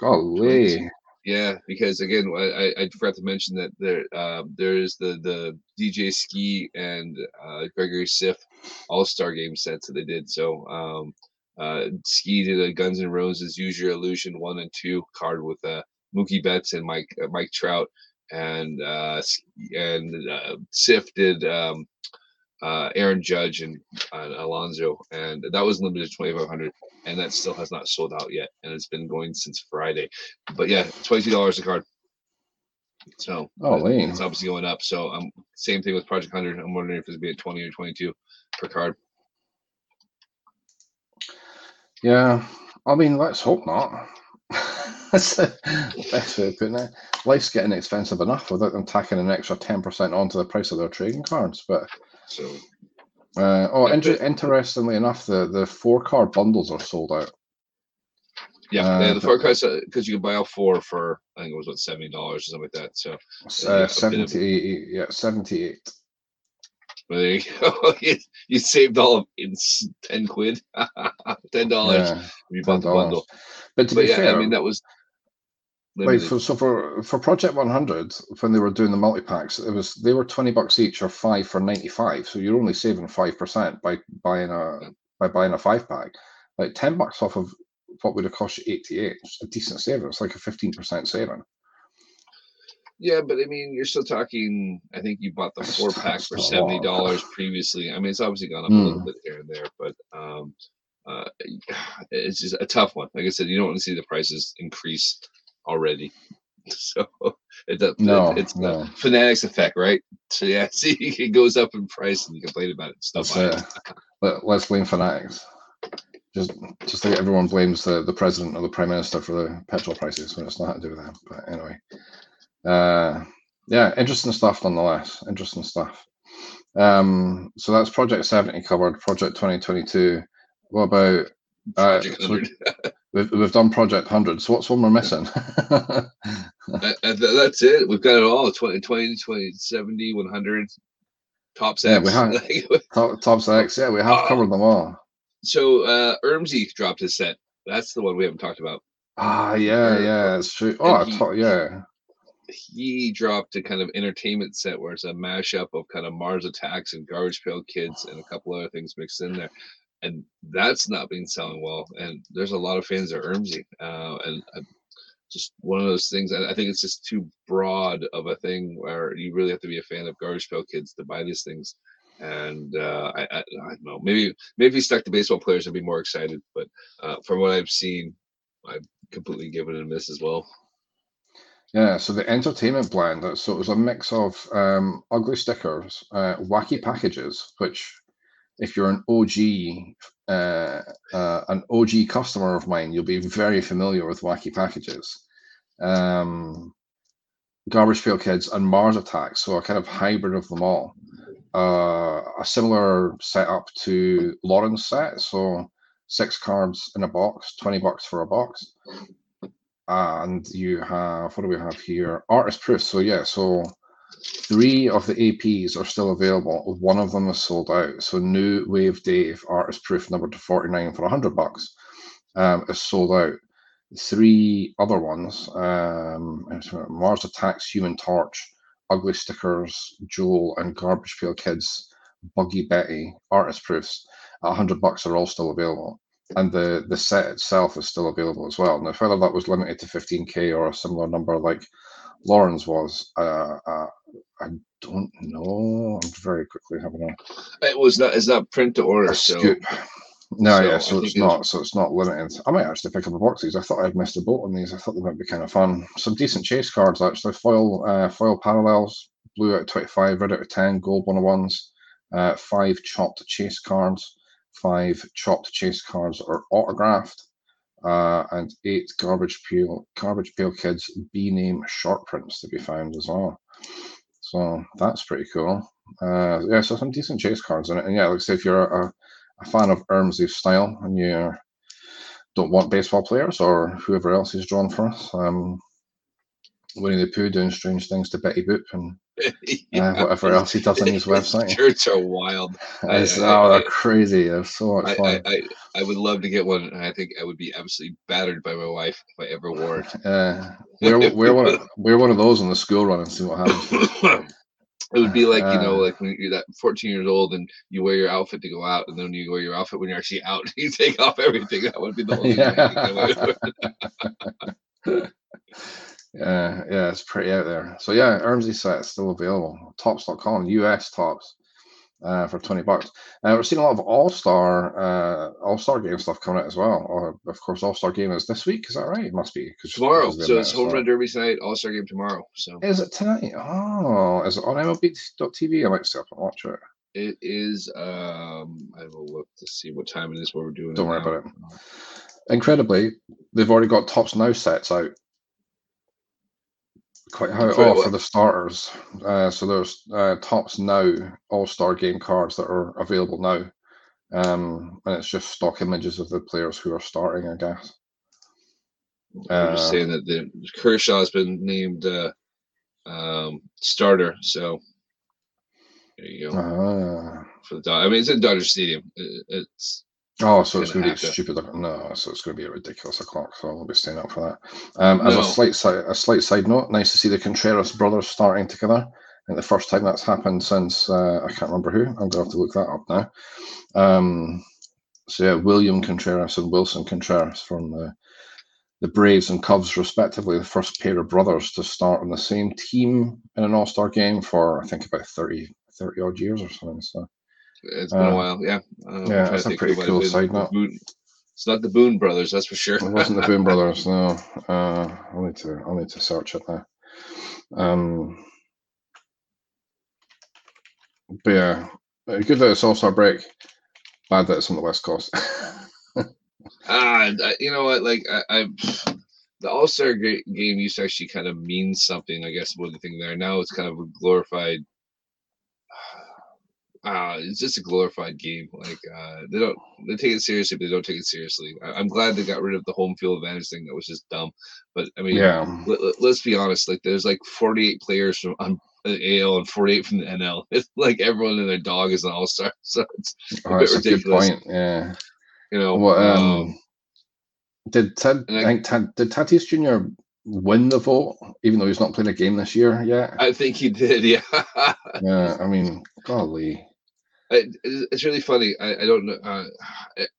22. Yeah, because again, I, I forgot to mention that there um, there is the the DJ Skee and uh, Gregory Siff All Star Game sets that they did. So um, uh, Ski did a Guns N' Roses Use Your Illusion one and two card with uh, Mookie Betts and Mike uh, Mike Trout, and uh, and uh, Sif did um, uh, Aaron Judge and uh, Alonso, and that was limited to twenty five hundred and that still has not sold out yet, and it's been going since Friday. But yeah, twenty two dollars a card. So Oh, it- it's obviously going up. So um, same thing with Project Hundred. I'm wondering if it's be at twenty or twenty two per card. yeah. I mean, let's hope not. That's the best way of putting it. Life's getting expensive enough without them tacking an extra ten percent onto the price of their trading cards. But So uh, oh, inter- interestingly enough, the the four card bundles are sold out. yeah, Uh, yeah the four forecast because you can buy all four for I think it was what seventy dollars or something like that. So Uh, yeah, seventy-eight. there you go. you, you saved all of it's ten quid, ten dollars Yeah, you bought the $10. bundle. but to But be yeah, fair, I mean that was limited. for, so for for Project One Hundred, when they were doing the multi packs, it was they were twenty bucks each or five for ninety-five. So you're only saving five percent by buying a by buying a five pack. Like ten bucks off of what would have cost you eighty-eight. It's a decent saving. It's like a fifteen percent saving. Yeah, but I mean, you're still talking. I think you bought the four pack for still a lot. seventy dollars previously. I mean, it's obviously gone up a little Mm. bit here and there, but um, uh, it's just a tough one. Like I said, you don't want to see the prices increase already. So it, does- No, it, it's no. the fanatics effect, right? So yeah, see, it goes up in price and you complain about it. Still That's buy it. Let, let's blame fanatics. just just like everyone blames the, the president or the prime minister for the petrol prices when it's not to do with them. But anyway, uh, yeah, interesting stuff nonetheless. Interesting stuff. Um, so that's Project 70 covered. Project 2022. What about uh, so we've, we've done Project 100. So what's one we're missing? uh, that's it. We've got it all 20, 20, 20 70, 100, Topps yeah, we have top, Topps X. Yeah, we have uh, covered them all so uh Ermsy dropped his set. That's the one we haven't talked about. Ah, yeah, yeah, it's true. Oh, he, yeah. He dropped a kind of entertainment set where it's a mashup of kind of Mars Attacks and Garbage Pail Kids and a couple other things mixed in there. And that's not been selling well. And there's a lot of fans of Ermsy. Uh, and uh, just one of those things. I, think it's just too broad of a thing where you really have to be a fan of Garbage Pail Kids to buy these things and uh, I, I, I, don't know. Maybe maybe stuck to baseball players, I'd be more excited. But uh, from what I've seen, I've completely given it a miss as well. Yeah, so the entertainment. Uh, so it was a mix of um, ugly stickers, uh, wacky packages, which, if you're an OG, uh, uh, an OG customer of mine, you'll be very familiar with wacky packages. Um, Garbage Pail Kids and Mars Attacks, so a kind of hybrid of them all uh, a similar setup to Lauren's set. So six cards in a box, 20 bucks for a box. And you have, what do we have here? Artist proof. So yeah, so three of the APs are still available. One of them is sold out. So new Wave Dave artist proof number to 49 for 100 bucks um, is sold out. Three other ones, um, Mars Attacks, Human Torch, Ugly Stickers, Joel, and Garbage Pail Kids, Buggy Betty, artist proofs at 100 bucks are all still available. And the, the set itself is still available as well. Now, whether that was limited to 15k or a similar number like Lauren's was, uh, uh, I don't know. I'm very quickly having a. It was not. It's not print to order. So no, so yeah, so it's not, it's... so it's not limited. I might actually pick up a box of these. I thought I'd missed a boat on these. I thought they might be kind of fun. Some decent chase cards actually. Foil, uh, foil parallels, blue out of twenty-five, red out of ten, gold one of ones. Uh, five chopped chase cards, five chopped chase cards are autographed, uh, and eight garbage pail garbage pail kids B name short prints to be found as well. So that's pretty cool. Uh, yeah, so some decent chase cards in it, and yeah, like I say if you're a a fan of Ermsy's style and you don't want baseball players or whoever else he's drawn for us, um, Winnie the Pooh doing strange things to Betty Boop and yeah, uh, whatever else he does on his website. Shirts are wild. I, oh, they're crazy. They're so much fun. I, I, I, would love to get one, and I think I would be absolutely battered by my wife if I ever wore it. Uh, we're, we're, one of, we're one of those on the school run and see what happens. It would be like, you know, uh. like when you're that 14 years old and you wear your outfit to go out, and then you wear your outfit when you're actually out, you take off everything. That would be the whole yeah. Yeah, yeah, it's pretty out there. So yeah, Ermsy set still available. Topps.com, US Topps uh, for 20 bucks. Uh, we're seeing a lot of All Star uh, All Star game stuff coming out as well. Or, of course, All Star game is this week. Is that right? It must be because tomorrow. So it's Home Run Derby tonight. All Star game tomorrow. So is it tonight? Oh, is it on MLB.tv? I might stay up and watch it. It is. Um, I will look to see what time it is. What we're doing. Don't worry now. about it. Incredibly, they've already got Topps Now sets out quite how oh, for the starters. Uh, so there's uh, Topps Now All Star Game cards that are available now, um, and it's just stock images of the players who are starting, I guess. I'm just uh, saying that the Kershaw has been named uh, um, starter, so there you go. Uh, for the I mean, it's in Dodger Stadium. It, it's Oh, so it's going to be stupid. No, so it's going to be a ridiculous o'clock. So I won't be staying up for that. Um, as no. a slight side, a slight side note, nice to see the Contreras brothers starting together. I think the first time that's happened since uh, I can't remember who. I'm going to have to look that up now. Um, so yeah, William Contreras and Willson Contreras from the the Braves and Cubs, respectively, the first pair of brothers to start on the same team in an All Star game for I think about 30, 30 odd years or something. So it's been uh, a while. Yeah. Um, yeah, that's a pretty cool side note. It's not the Boone brothers, that's for sure. it wasn't the Boone brothers. No. Uh, I'll need to. I'll need to search it now. Um, but yeah, good that it's All Star break. Bad that it's on the West Coast. Ah, you know what? Like I, I the All Star game used to actually kind of mean something. I guess was the thing there. Now it's kind of a glorified. Uh, it's just a glorified game. Like uh, they don't they take it seriously, but they don't take it seriously. I, am glad they got rid of the home field advantage thing. That was just dumb. But I mean, yeah. Let, us be honest. Like there's like 48 players from on the AL and 48 from the NL. It's like everyone and their dog is an all star. So it's a oh, bit ridiculous. A yeah. You know. What, um, um, did Ted? I, I think Ted, did Tatis Jr. win the vote, even though he's not playing a game this year yet? I think he did. Yeah. yeah. I mean, golly it's really funny. I, I don't know. Uh,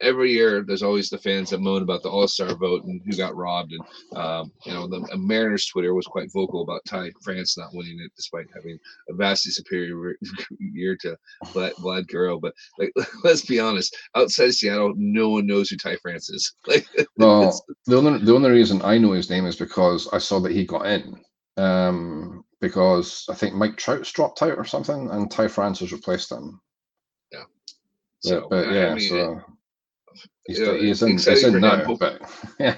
every year, there's always the fans that moan about the All Star vote and who got robbed. And um, you know, the Mariners Twitter was quite vocal about Ty France not winning it, despite having a vastly superior year to Vlad, Vlad Guerrero. But like, let's be honest, outside of Seattle, no one knows who Ty France is. Like, well, the only the only reason I know his name is because I saw that he got in. Um, because I think Mike Trout's dropped out or something, and Ty France has replaced him. So, but yeah, I mean, so he's, you know, he's in, he's in now, but yeah.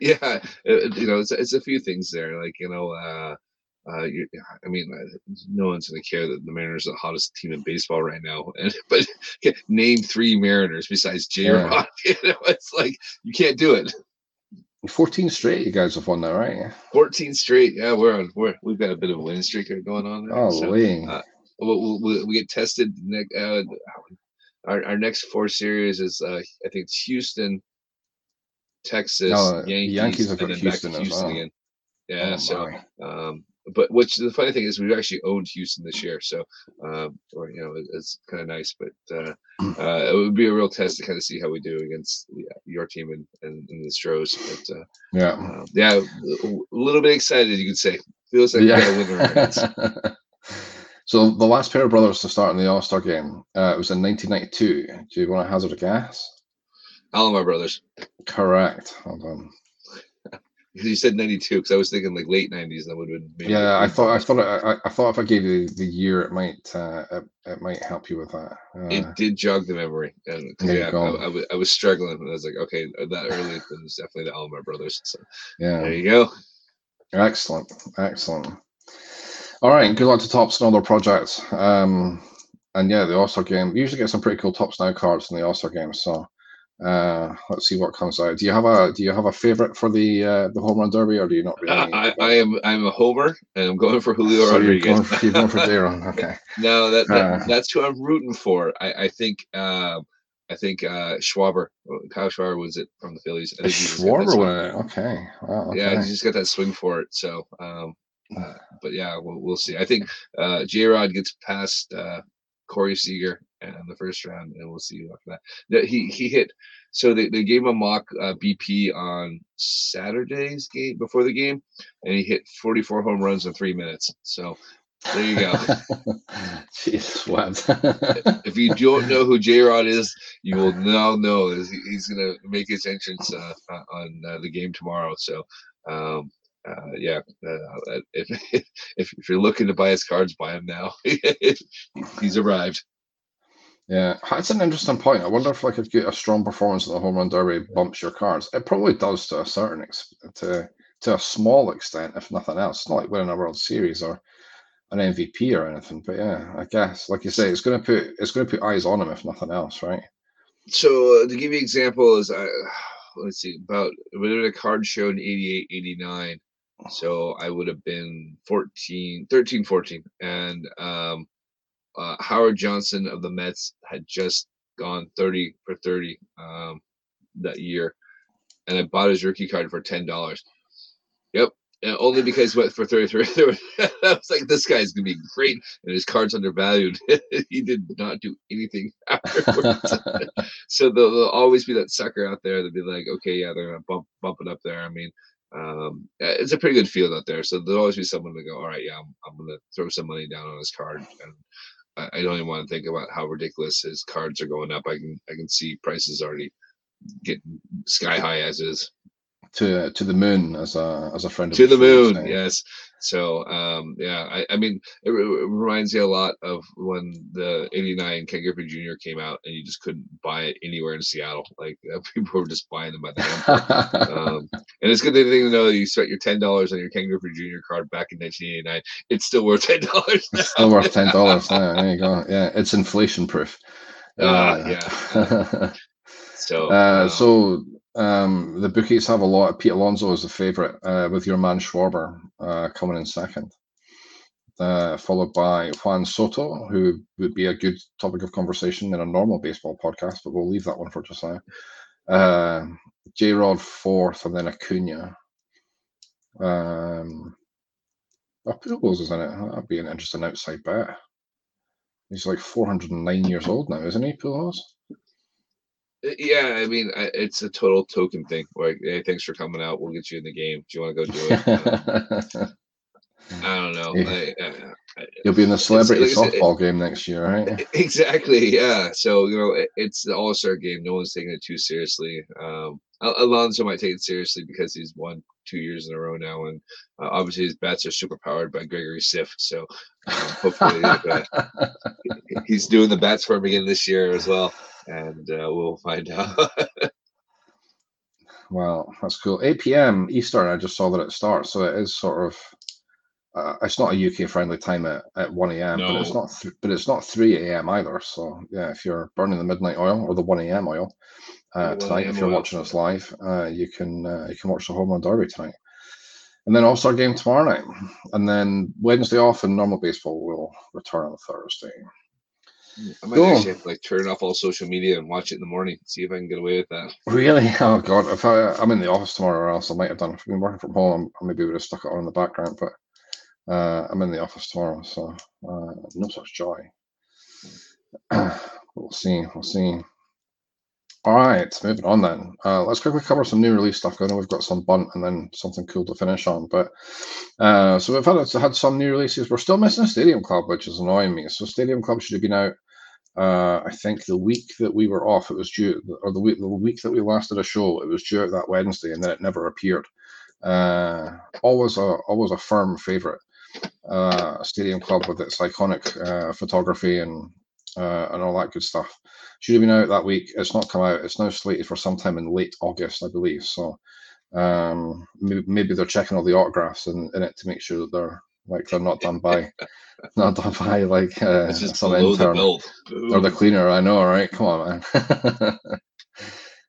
yeah, you know, it's, it's a few things there. Like you know, uh, uh, I mean, uh, no one's going to care that the Mariners are the hottest team in baseball right now. And but name three Mariners besides J. Yeah. Rod. You know, it's like you can't do it. 14 straight, you guys have won that, right? 14 straight. Yeah, we're on. We're we've got a bit of a winning streak going on there. Oh, so, uh, we'll, we'll, we get tested next. Uh, our, our next four series is uh, I think it's Houston, Texas, no, Yankees, Yankees and then Houston back to Houston well. again. Yeah, oh, so um, but which the funny thing is we've actually owned Houston this year, so um, or you know it, it's kind of nice, but uh, uh, it would be a real test to kind of see how we do against your team and, and, and the Stros. But uh, yeah, uh, yeah, a little bit excited, you could say. Feels like yeah. we got a winner. So the last pair of brothers to start in the All Star game, uh, it was in 1992. Do you want to hazard a guess? Alomar Brothers. Correct. Hold on. you said 92 because I was thinking like late 90s. That would have been. Yeah, I thought I thought I, I, thought if I gave you the year, it might uh, it, it might help you with that. Uh, it did jog the memory, and yeah, I, I, I, was struggling, and I was like, okay, that early it was definitely the Alomar Brothers. So yeah, there you go. Excellent, excellent. All right, good luck to Topps and other projects. Um, and yeah, the All Star game usually get some pretty cool Topps now cards in the All Star game. So uh, let's see what comes out. Do you have a Do you have a favorite for the uh, the home run derby, or do you not really? Uh, I, I am I'm a homer, and I'm going for Julio so Rodriguez. You're going for, you're going for. Okay. no, that, that uh, that's who I'm rooting for. I I think. Uh, I think uh, Schwarber, Kyle Schwarber was it from the Phillies. I think Schwarber went it. Okay. Wow, okay. Yeah, he just got that swing for it. So um, uh, but yeah, we'll, we'll see. I think uh, J Rod gets past uh, Corey Seager in the first round, and we'll see after that. He he hit. So they, they gave him a mock uh, BP on Saturday's game before the game, and he hit 44 home runs in three minutes. So there you go. Jesus, what? if you don't know who J Rod is, you will now know he's going to make his entrance uh, on uh, the game tomorrow. So um, uh, yeah, uh, if, if, if you're looking to buy his cards, buy him now. He's arrived. Yeah, that's an interesting point. I wonder if like if you get a strong performance in the home run derby bumps your cards. It probably does to a certain extent, to to a small extent, if nothing else. It's not like winning a World Series or an MVP or anything, but yeah, I guess like you say, it's gonna put it's gonna put eyes on him if nothing else, right? So uh, to give you examples, I let's see about when the card showed 88, 89 so I would have been 14, 13, 14. And um, uh, Howard Johnson of the Mets had just gone 30 for 30 um, that year. And I bought his rookie card for $10. Yep. And only because what for 33 I was like this guy's gonna be great and his card's undervalued he did not do anything afterwards so there'll, there'll, always be that sucker out there that be like okay yeah they're gonna bump bump it up there i mean um, it's a pretty good field out there. So there'll always be someone to go, all right, yeah, I'm, I'm going to throw some money down on his card. And I, I, don't even want to think about how ridiculous his cards are going up. I can, I can see prices already getting sky high as is. To, to the moon as a as a friend to the moon yes So um, yeah, I, I mean, it, it, reminds me a lot of when the '89 Ken Griffey Jr. came out, and you just couldn't buy it anywhere in Seattle. Like people were just buying them by the hand. um, and it's good thing to know that you spent your ten dollars on your Ken Griffey Jr. card back in 1989. It's still worth ten dollars. Still worth ten dollars. there you go. Yeah, it's inflation proof. Uh, uh yeah. so uh, um, so um, the bookies have a lot. Pete Alonso is the favorite, uh, with your man Schwarber uh, coming in second, uh, followed by Juan Soto, who would be a good topic of conversation in a normal baseball podcast, but we'll leave that one for just now. Uh, J Rod fourth, and then Acuna. Um, oh, Pujols is in it. That'd be an interesting outside bet. He's like 409 years old now, isn't he, Pujols? Uh, yeah, I mean, it's a total token thing. Like, hey, thanks for coming out. We'll get you in the game. Do you want to go do it? I don't know. I, I, You'll be in the celebrity softball game next year, right? Exactly. Yeah. So you know, it's the All Star game. No one's taking it too seriously. Um, Alonso might take it seriously because he's won two years in a row now, and uh, obviously his bats are super powered by Gregory Siff. So um, hopefully uh, he's doing the bats for him again this year as well and uh, we'll find out. well, that's cool. 8 p.m. Eastern. I just saw that it starts, so it is sort of. Uh, it's not a UK friendly time at, at 1 a.m. No. but it's not th- but it's not 3 a.m. either. So yeah, if you're burning the midnight oil or the 1 a.m. oil uh, tonight, if you're oil. watching us live, uh, you can uh, you can watch the home run derby tonight, and then All Star game tomorrow night, and then Wednesday off, and normal baseball will return on Thursday. I might actually have to like turn off all social media and watch it in the morning. See if I can get away with that. Really? Oh god! If I I'm in the office tomorrow, or else I might have done. If I've been working from home, I maybe would have stuck it on in the background. But uh, I'm in the office tomorrow, so uh, no such joy. we'll see. We'll see. All right, moving on then. Uh, let's quickly cover some new release stuff. I know we've got some bunt and then something cool to finish on. But uh, so we've had had some new releases. We're still missing Stadium Club, which is annoying me. So Stadium Club should have been out. Uh, I think the week that we were off, it was due, or the week the week that we last a show, it was due out that Wednesday, and then it never appeared. Uh, always a always a firm favorite. Uh, Stadium Club with its iconic uh, photography and uh, and all that good stuff. Should have been out that week. It's not come out. It's now slated for sometime in late August, I believe. So um, maybe, maybe they're checking all the autographs in, in it to make sure that they're like they're not done by not done by like uh, some intern the or the cleaner. I know, right? Come on, man.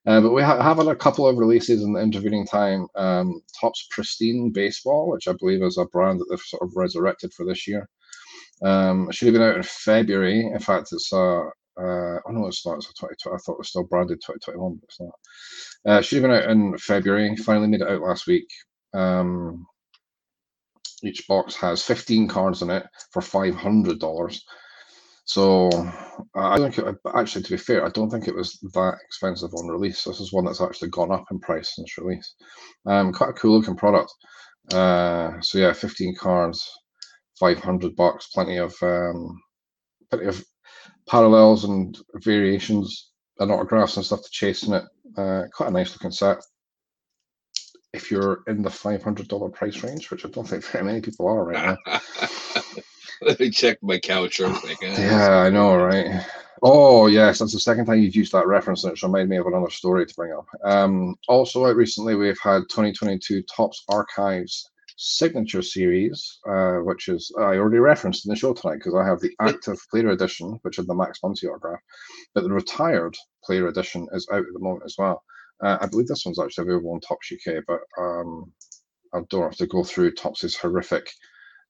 uh, but we ha- have had a couple of releases in the intervening time. Um, Topps Pristine Baseball, which I believe is a brand that they've sort of resurrected for this year. Um, it should have been out in February. In fact, it's uh, uh, I know it's not. It's 2020. I thought it was still branded 2021, but it's not. Uh, should have been out in February. Finally made it out last week. Um, each box has 15 cards in it for $500. So I don't think, it, actually, to be fair, I don't think it was that expensive on release. This is one that's actually gone up in price since release. Um, quite a cool looking product. Uh, so yeah, 15 cards, 500 bucks, plenty of um, plenty of parallels and variations and autographs and stuff to chase in it. Uh, quite a nice looking set. If you're in the five hundred dollar price range, which I don't think very many people are right now. Let me check my couch real quick. Yeah, I know, right? Oh yes, that's the second time you've used that reference, and it's reminded me of another story to bring up. Um, also, out recently, we've had 2022 Topps Archives signature series, uh, which is I already referenced in the show tonight because I have the active player edition, which is the Max Muncy autograph, but the retired player edition is out at the moment as well. Uh, I believe this one's actually available on Topps UK, but um, I don't have to go through Topps's horrific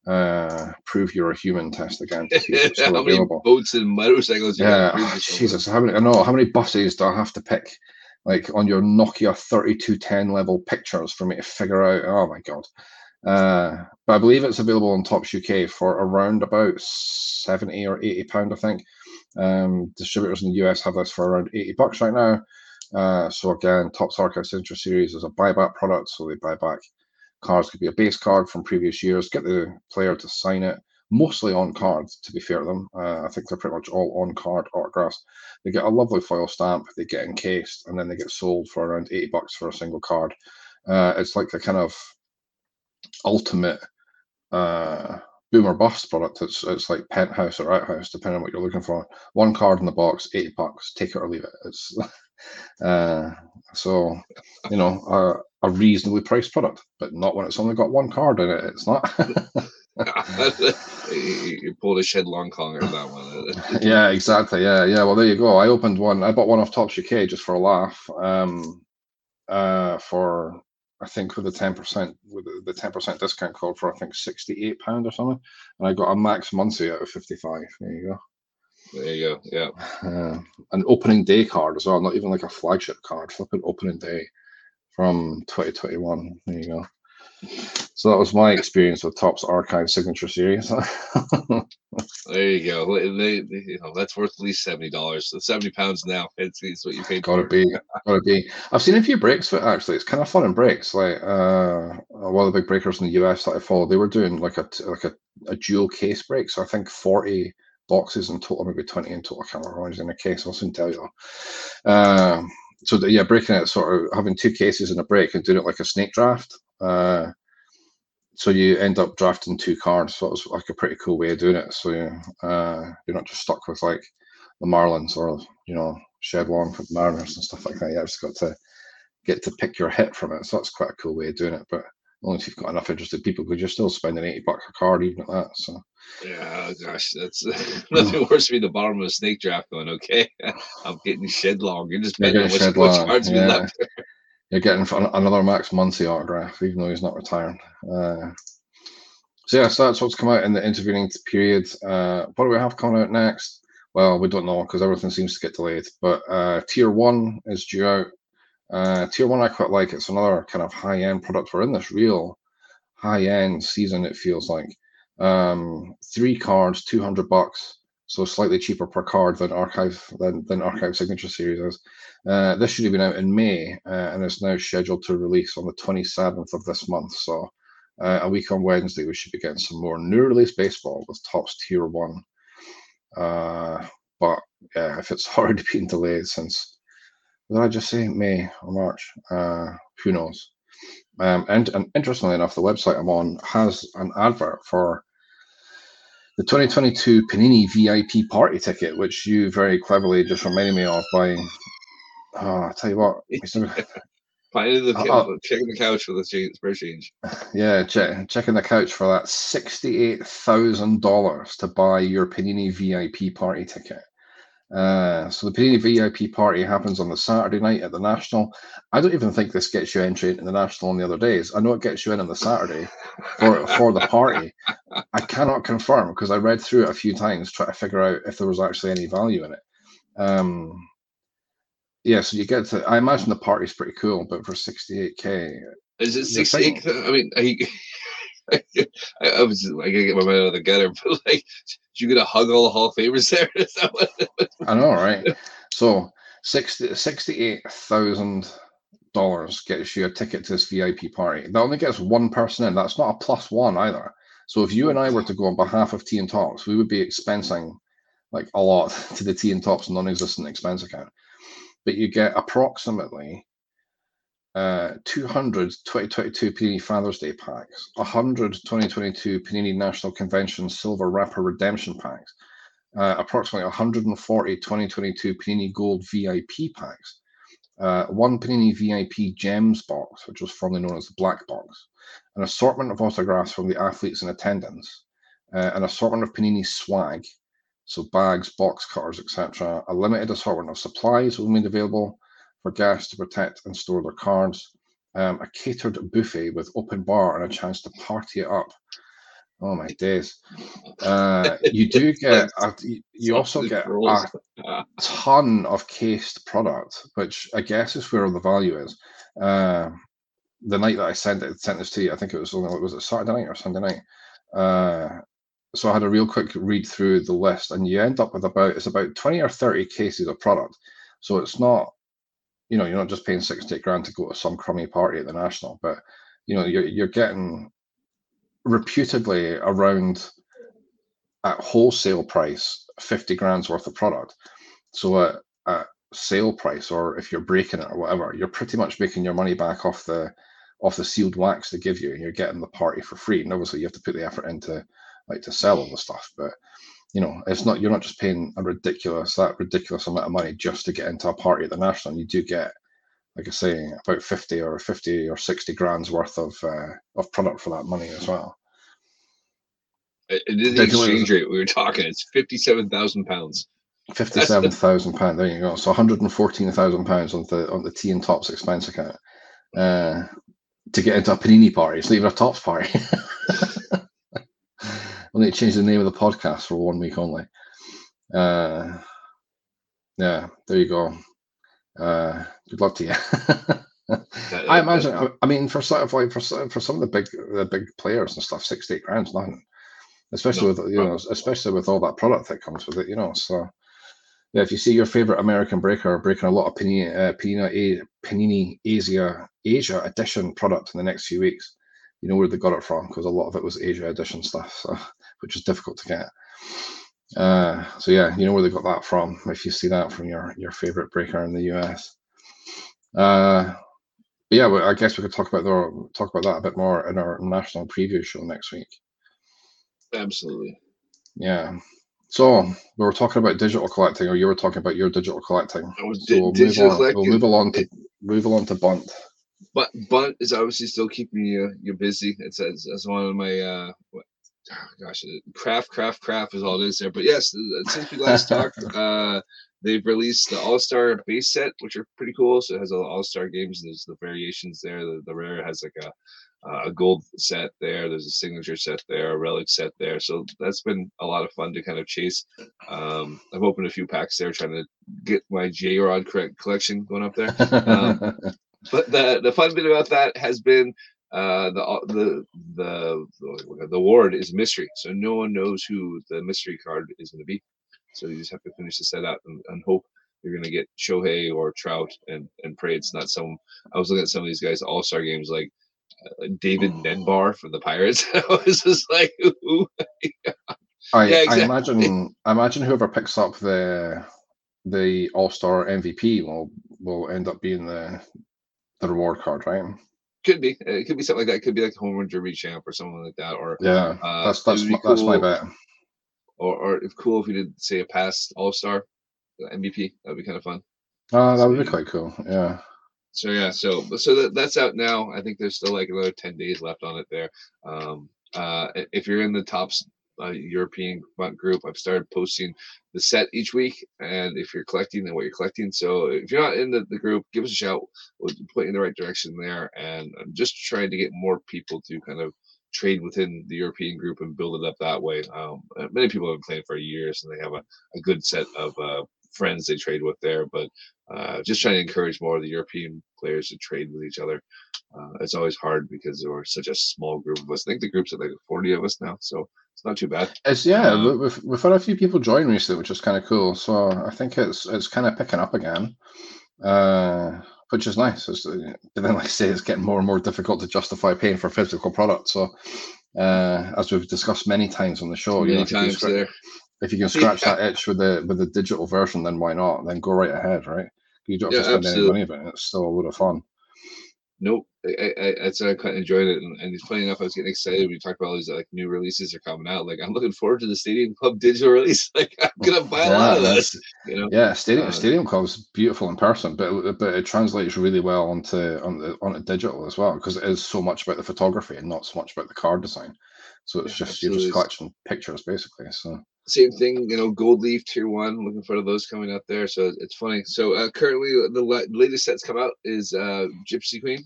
uh, prove you're a human test again to see if still how available. many boats and motorcycles? yeah, Jesus, how many? I know how many buses do I have to pick? Like on your Nokia 3210 level pictures for me to figure out. Oh my god. Uh, but I believe it's available on Topps UK for around about 70 or 80 pound, I think. Um, distributors in the US have this for around 80 bucks right now. Uh, so again, Topps Archive Signature Series is a buyback product, so they buy back cards. Could be a base card from previous years. Get the player to sign it, mostly on cards. To be fair to them, uh, I think they're pretty much all on card autographs. They get a lovely foil stamp. They get encased, and then they get sold for around 80 bucks for a single card. Uh, it's like the kind of ultimate uh, boom or bust product. It's it's like penthouse or outhouse, depending on what you're looking for. One card in the box, eighty bucks. Take it or leave it. It's uh, so you know a, a reasonably priced product, but not when it's only got one card in it. It's not. you pulled a Shed Long Kong on that one. yeah, exactly. Yeah, yeah. Well, there you go. I opened one. I bought one off Topps UK just for a laugh. Um, uh, for I think with the ten percent with the ten percent discount code for I think sixty eight pound or something, and I got a Max Muncy out of fifty five. There you go. There you go. Yeah. Uh, an opening day card as well, not even like a flagship card. Flipping opening day from twenty twenty one. There you go. So that was my experience with Topps Archive Signature Series. there you go. They, they, you know, that's worth at least seventy dollars. So seventy pounds now. It's, it's what you paid. Gotta for. be, gotta be. I've seen a few breaks for it actually. It's kind of fun in breaks. Like uh, one of the big breakers in the US that I follow, they were doing like a like a, a dual case break. So I think forty boxes in total, maybe twenty in total. I can't remember in a case. I'll soon tell you. Um, so yeah, breaking it, sort of having two cases in a break and doing it like a snake draft. Uh, so you end up drafting two cards. So it was like a pretty cool way of doing it. So uh, you're not just stuck with like the Marlins or you know Shed Long for the Mariners and stuff like that. You just got to get to pick your hit from it. So that's quite a cool way of doing it. But only if you've got enough interested people, because you're still spending eighty bucks a card even at that. So yeah, gosh, that's nothing worse than the bottom of a snake draft going. Okay, I'm getting Shed Long. You're just betting on which, which cards yeah. left you're getting another Max Muncy autograph, even though he's not retiring. Uh, so yeah, so that's what's come out in the intervening period. Uh, what do we have coming out next? Well, we don't know because everything seems to get delayed. But uh, Tier One is due out. Uh, tier One, I quite like. It's another kind of high-end product. We're in this real high-end season. It feels like um, three cards, two hundred bucks so slightly cheaper per card than archive than, than archive signature series is. Uh, this should have been out in May uh, and is now scheduled to release on the 27th of this month. So uh, a week on Wednesday, we should be getting some more new release baseball with Topps Tier One. Uh, but yeah, if it's already been delayed since, did I just say May or March? Uh, who knows? Um, and, and interestingly enough, the website I'm on has an advert for the 2022 Panini VIP party ticket, which you very cleverly just reminded me of by, oh, I'll tell you what. Finding the, uh, checking the couch for the change. Yeah, check, checking the couch for that $68,000 to buy your Panini VIP party ticket. Uh, so the Panini VIP party happens on the Saturday night at the National. I don't even think this gets you entry into the National on the other days. I know it gets you in on the Saturday for for the party. I cannot confirm because I read through it a few times trying to figure out if there was actually any value in it. Um, yeah, so you get to. I imagine the party's pretty cool, but for sixty eight k, is it sixty eight? I mean, I, I, was I gotta get my mind out of the gutter, but like, you get a hug all the Hall of Famers there? I know, right? So 60, 68,000 dollars gets you a ticket to this VIP party. That only gets one person in. That's not a plus one either. So if you and I were to go on behalf of Tea and Topps, we would be expensing like a lot to the Tea and Topps non-existent expense account. But you get approximately uh, 200 2022 Panini Father's Day packs, 100 2022 Panini National Convention Silver Wrapper Redemption packs, uh, approximately 140 2022 Panini Gold VIP packs, uh, one Panini VIP Gems box, which was formerly known as the Black Box, an assortment of autographs from the athletes in attendance, uh, an assortment of Panini swag, so bags, box cutters, etc., a limited assortment of supplies will be made available for guests to protect and store their cards, um, a catered buffet with open bar and a chance to party it up. Oh my days! Uh, you do get a, you also get a ton of cased product, which I guess is where all the value is. Uh, the night that I sent it, sent this to you, I think it was only was it Saturday night or Sunday night. Uh, so I had a real quick read through the list, and you end up with about it's about twenty or thirty cases of product. So it's not you know, you're not just paying 60 grand to go to some crummy party at the National, but you know, you're you're getting reputedly around at wholesale price 50 grand's worth of product. So at, at sale price, or if you're breaking it or whatever, you're pretty much making your money back off the off the sealed wax they give you, and you're getting the party for free. And obviously, you have to put the effort into like to sell all the stuff, but you know, it's not you're not just paying a ridiculous that ridiculous amount of money just to get into a party at the national. You do get, like I say, about fifty or fifty or sixty grand's worth of uh, of product for that money as well. It, is the exchange rate we were talking. It's fifty-seven thousand pounds. Fifty-seven thousand pounds. There you go. So one hundred and fourteen thousand pounds on the on the Tea and Topps expense account uh, to get into a panini party. It's not even a Topps party. we'll need to change the name of the podcast for one week only. Uh, yeah, there you go. Uh, good luck to you. I imagine. I mean, for sort of like for for some of the big the big players and stuff, six eight grand's nothing. Especially no, with you know, especially with all that product that comes with it, you know. So yeah, if you see your favorite American breaker breaking a lot of Panini, uh, Panini, Panini Asia Asia edition product in the next few weeks, you know where they got it from because a lot of it was Asia edition stuff, so, which is difficult to get. Uh, so yeah, you know where they got that from if you see that from your your favorite breaker in the US. Uh, but yeah, well, I guess we could talk about the, talk about that a bit more in our national preview show next week. Absolutely. Yeah. So we were talking about digital collecting, or you were talking about your digital collecting. I was so we'll digital move collecting. We'll move along to move along to Bunt. But Bunt is obviously still keeping you you busy. It's as, as one of my uh, gosh, craft, craft, craft is all it is there. But yes, since we last talked, uh, they've released the All Star base set, which are pretty cool. So it has all All Star games. There's the variations there. The, the rare has like a uh, a gold set there. There's a signature set there, a relic set there. So that's been a lot of fun to kind of chase. Um, I've opened a few packs there, trying to get my J Rod correct collection going up there. Um, but the the fun bit about that has been uh, the the the the award is mystery, so no one knows who the mystery card is going to be. So you just have to finish the set out and, and hope you're going to get Shohei or Trout and and pray it's not some. I was looking at some of these guys All Star games like uh, David Nembhard from the Pirates. I was just like, ooh. I, yeah, exactly. I imagine I imagine whoever picks up the the All Star MVP will will end up being the the reward card, right? Could be. It could be something like that. It could be like a home run derby champ or something like that. Or yeah, uh, that's that's my, cool. that's my bet. Or or if cool if we did say a past All Star MVP, that'd be kind of fun. Oh, that would be quite cool. Yeah. So yeah, so so that, that's out now. I think there's still like another ten days left on it there. Um, uh, if you're in the Topps European group, I've started posting the set each week, and if you're collecting and what you're collecting. So if you're not in the, the group, give us a shout. We'll point you in the right direction there, and I'm just trying to get more people to kind of trade within the European group and build it up that way. Um, many people have been playing for years, and they have a, a good set of uh, friends they trade with there, but uh, just trying to encourage more of the European players to trade with each other. Uh, it's always hard because we're such a small group of us. I think the group's at like 40 of us now, so it's not too bad. It's yeah, um, we've, we've had a few people join recently, which is kind of cool. So I think it's it's kind of picking up again, uh, which is nice. It's, but then, like I say, it's getting more and more difficult to justify paying for physical products. So uh, as we've discussed many times on the show, many you know, times there if you can scratch that itch with the with the digital version, then why not? Then go right ahead, right? You don't have yeah, to spend absolutely. any money, but it's still a lot of fun. Nope, I, I, I, kind of enjoyed it, and, and it's funny enough. I was getting excited when you talked about all these like new releases are coming out. Like I'm looking forward to the Stadium Club digital release. Like I'm gonna buy a lot of this. You know, yeah, Stadium uh, Stadium Club's beautiful in person, but but it translates really well onto on the onto digital as well because it is so much about the photography and not so much about the card design. So it's yeah, just absolutely. you're just collecting pictures basically. So same thing, you know, gold leaf tier one. Looking for those coming out there. So it's funny. So uh, currently, the latest sets come out is uh, Gypsy Queen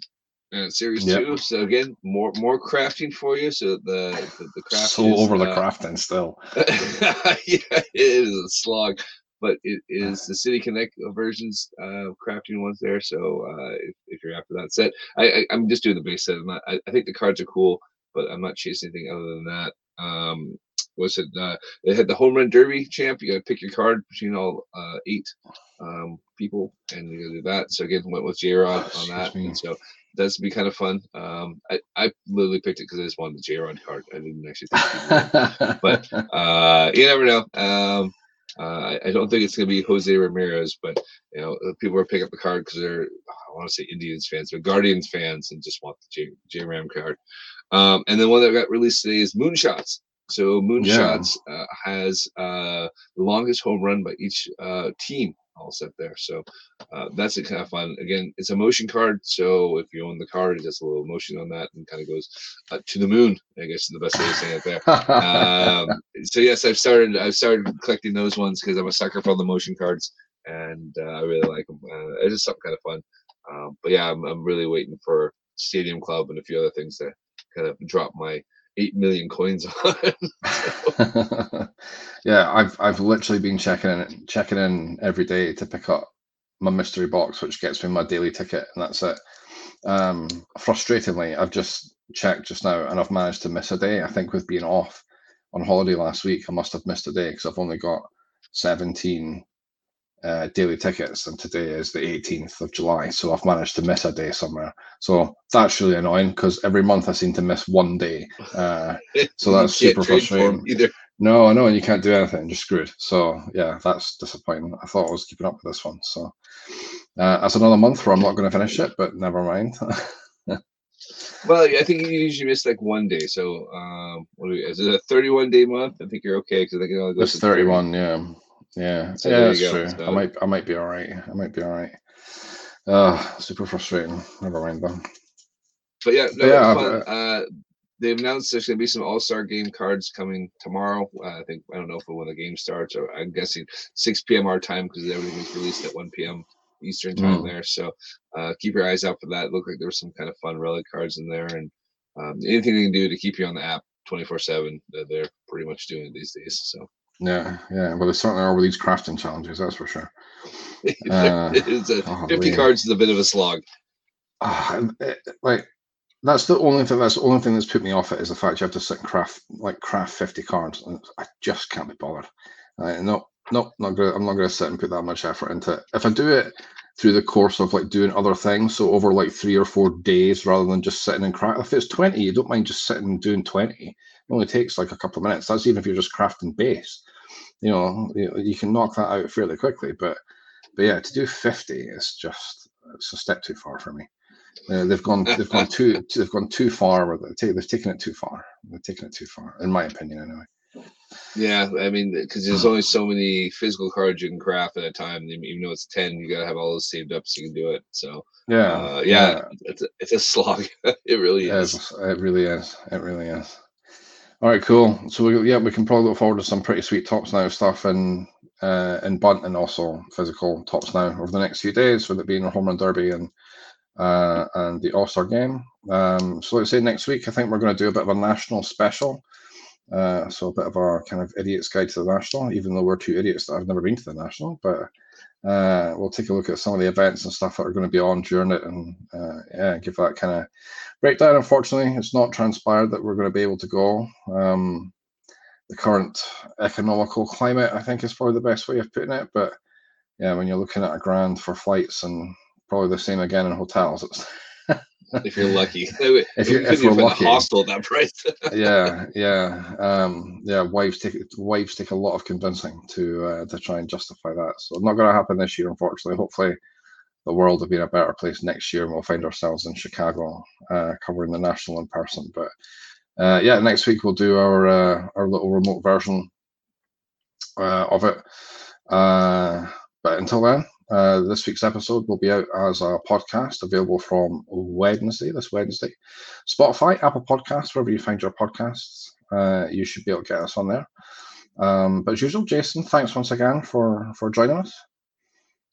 and series yep. two. So again, more more crafting for you. So the the, the craft so is, over the uh, crafting still. yeah, it is a slog, but it is the City Connect versions uh, crafting ones there. So uh, if, if you're after that set, I, I am just doing the base set. I, I think the cards are cool, but I'm not chasing anything other than that. Um, was it uh, they had the home run derby champ you gotta pick your card between all uh, eight um, people and you gotta do that. So again went with j-rod on that and so that's be kind of fun. Um, I, I literally picked it because i just wanted the j-rod card. I didn't actually think but uh, you never know. Um, uh, I don't think it's going to be Jose Ramirez, but you know people are picking up the card because they're I want to say Indians fans, but Guardians fans, and just want the J, J Ram card. Um, and then one that got released today is Moonshots. So Moonshots yeah. uh, has uh, the longest home run by each uh, team all set there. So uh, that's kind of fun. Again, it's a motion card. So if you own the card, it does a little motion on that and kind of goes uh, to the moon. I guess is the best way to say it there. um, so yes, I've started. I've started collecting those ones because I'm a sucker for the motion cards, and uh, I really like them. Uh, it's just something kind of fun. Um, but yeah, I'm, I'm really waiting for Stadium Club and a few other things to kind of drop my eight million coins on. yeah, I've I've literally been checking in checking in every day to pick up my mystery box, which gets me my daily ticket, and that's it. Um, frustratingly, I've just checked just now, and I've managed to miss a day. I think with being off on holiday last week, I must have missed a day because I've only got seventeen uh, daily tickets, and today is the 18th of July. So I've managed to miss a day somewhere. So that's really annoying because every month I seem to miss one day. Uh, so that's super frustrating. Either. No, I know, and you can't do anything, just screwed. So yeah, that's disappointing. I thought I was keeping up with this one. So uh, that's another month where I'm not going to finish it, but never mind. well, I think you usually miss like one day. So um, what we, is it a 31 day month? I think you're okay because I can only go. It's 31, 30. yeah. Yeah, so yeah, that's true. So. I might, I might be all right. I might be all right. Uh, super frustrating. Never mind though. But yeah, no, yeah. Uh, uh, they've announced there's going to be some All Star Game cards coming tomorrow. Uh, I think I don't know if when the game starts, or I'm guessing 6 p.m. our time because everything's released at 1 p.m. Eastern time mm. there. So uh, keep your eyes out for that. It looked like there was some kind of fun relic cards in there, and um, anything they can do to keep you on the app 24 seven, they're pretty much doing it these days. So yeah, yeah. Well, they certainly are with these crafting challenges, that's for sure. Uh, a, oh, 50 man. cards is a bit of a slog. Uh, like that's the only thing. That's the only thing that's put me off it is the fact you have to sit and craft like craft 50 cards, and I just can't be bothered. Uh, no, no, not gonna. I'm not gonna sit and put that much effort into it. If I do it through the course of like doing other things, so over like three or four days, rather than just sitting and craft. If it's 20, you don't mind just sitting and doing 20. It only takes like a couple of minutes. That's even if you're just crafting base you know, you, can knock that out fairly quickly. But but yeah, to do 50 is just it's a step too far for me. Uh, they've gone they've gone too they've gone too far with it. They've taken it too far. They've taken it too far, in my opinion, anyway. Yeah, I mean, because there's only so many physical cards you can craft at a time. Even though it's ten, you gotta have all those saved up so you can do it. So yeah, uh, yeah, yeah, It's, a, it's a slog. it really is. It really is. It really is. All right, cool. So we, yeah, we can probably look forward to some pretty sweet Topps Now stuff and uh, in bunt and also physical Topps Now over the next few days, with it being a home run derby and uh, and the All Star game. Um, so let's say next week, I think we're going to do a bit of a national special. Uh, so a bit of a kind of idiot's guide to the national, even though we're two idiots that have never been to the national, but uh, we'll take a look at some of the events and stuff that are going to be on during it and uh, yeah, give that kind of breakdown. Unfortunately, it's not transpired that we're going to be able to go. Um, the current economical climate, I think, is probably the best way of putting it. But yeah, when you're looking at a grand for flights and probably the same again in hotels, it's if you're lucky. if you're if we're lucky, hostel that price. yeah, yeah, um, yeah. Wives take wives take a lot of convincing to uh, to try and justify that. So not going to happen this year, unfortunately. Hopefully, the world will be in a better place next year, and we'll find ourselves in Chicago uh, covering the national in person. But uh, yeah, next week we'll do our uh, our little remote version uh, of it. Uh, but until then, uh, this week's episode will be out as a podcast available from Wednesday, this Wednesday. Spotify, Apple Podcasts, wherever you find your podcasts, uh, you should be able to get us on there. Um, but as usual, Jason, thanks once again for for joining us.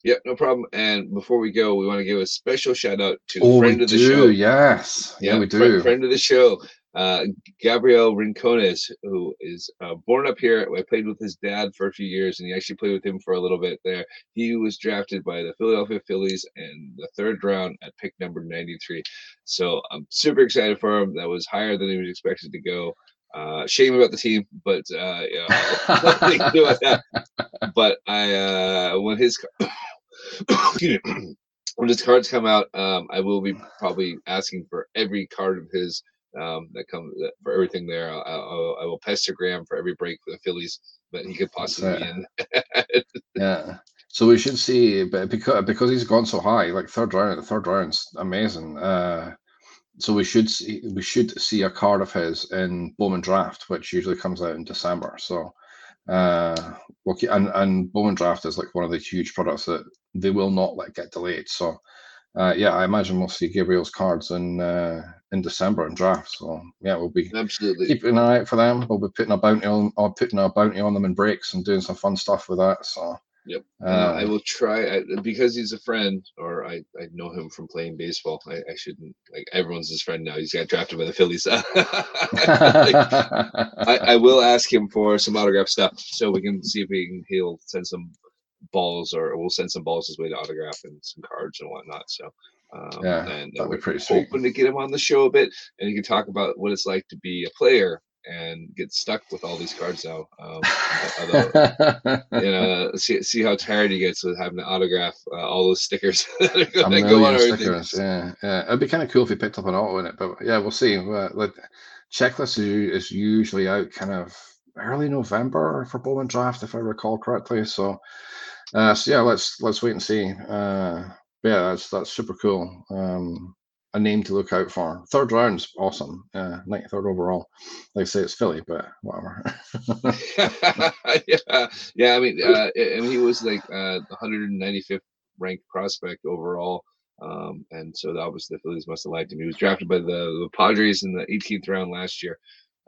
Yep, no problem. And before we go, we want to give a special shout out to oh, friend of the do, show. Yes, yeah, we do. Friend, friend of the show, uh, Gabriel Rincones, who is uh, born up here. I played with his dad for a few years, and he actually played with him for a little bit there. He was drafted by the Philadelphia Phillies in the third round at pick number 93. So I'm super excited for him. That was higher than he was expected to go. Uh, shame about the team, but uh, yeah, but I uh, when his when his cards come out, um, I will be probably asking for every card of his um, that comes for everything there. I'll, I'll, I will pester Graham for every break for the Phillies that he could possibly in. yeah. So we should see, but because because he's gone so high, like third round, the third round's amazing. Uh, so we should see we should see a card of his in Bowman Draft, which usually comes out in December. So uh, okay, and and Bowman Draft is like one of the huge products that they will not let get delayed. So uh, yeah, I imagine we'll see Gabriel's cards in uh, in December and draft. So yeah, we'll be absolutely keeping an eye out for them. We'll be putting a bounty on, or putting a bounty on them in breaks and doing some fun stuff with that. So Yep. Uh, uh, I will try I, because he's a friend, or I, I know him from playing baseball. I, I shouldn't like everyone's his friend now. He's got drafted by the Phillies. like, I, I will ask him for some autograph stuff so we can see if he can he'll send some balls or we'll send some balls his way to autograph and some cards and whatnot. So um, yeah, and that'd be pretty sweet. Hoping to get him on the show a bit, and he can talk about what it's like to be a player and get stuck with all these cards now. Um, although, you know, see, see how tired he gets with having to autograph uh, all those stickers that go on stickers. Yeah, yeah. It'd be kind of cool if he picked up an auto in it, but yeah, we'll see. Uh, like, checklist is, is usually out kind of early November for Bowman draft, if I recall correctly. So, uh, so yeah, let's let's wait and see. Uh, yeah, that's that's super cool. Um, a name to look out for. Third round's awesome. Uh, 93rd overall. Like I say, it's Philly, but whatever. yeah, yeah. I mean, uh, I mean, he was like uh, 195th ranked prospect overall. Um, and so obviously the Phillies must have liked him. He was drafted by the, the Padres in the 18th round last year.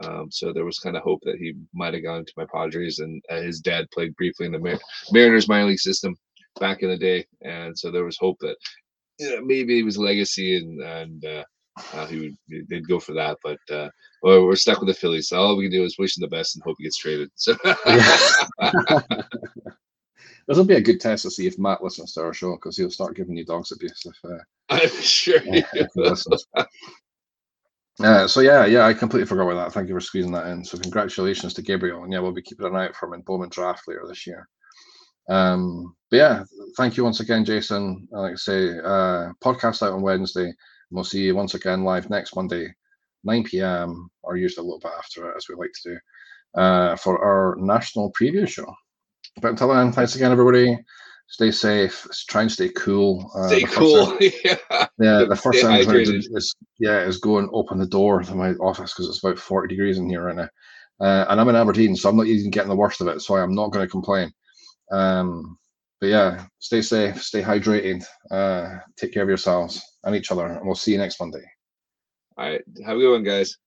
Um, so there was kind of hope that he might have gone to my Padres, and uh, his dad played briefly in the Mar- Mariners minor league system back in the day, and so there was hope that you know, maybe it was legacy and and uh, uh, he would they'd go for that. But uh, well, we're stuck with the Phillies. So all we can do is wish him the best and hope he gets traded. So. This will be a good test to see if Matt listens to our show because he'll start giving you dogs abuse if. Uh, I'm sure. he listens. Uh, so yeah, yeah, I completely forgot about that. Thank you for squeezing that in. So congratulations to Gabriel, and yeah, we'll be keeping an eye out for him in Bowman Draft later this year. Um, but yeah, thank you once again, Jason. Like I say, uh, podcast out on Wednesday. And we'll see you once again live next Monday, 9 p.m. or usually a little bit after it, as we like to do, uh, for our national preview show. But until then, thanks again, everybody. Stay safe. Try and stay cool. Uh, stay cool. Yeah. Yeah. The first thing I'm trying to do is yeah is go and open the door to my office because it's about 40 degrees in here right now. Uh, and I'm in Aberdeen, so I'm not even getting the worst of it. So I'm not going to complain. Um, but yeah, stay safe, stay hydrated, uh, take care of yourselves and each other, and we'll see you next Monday. All right. Have a good one, guys.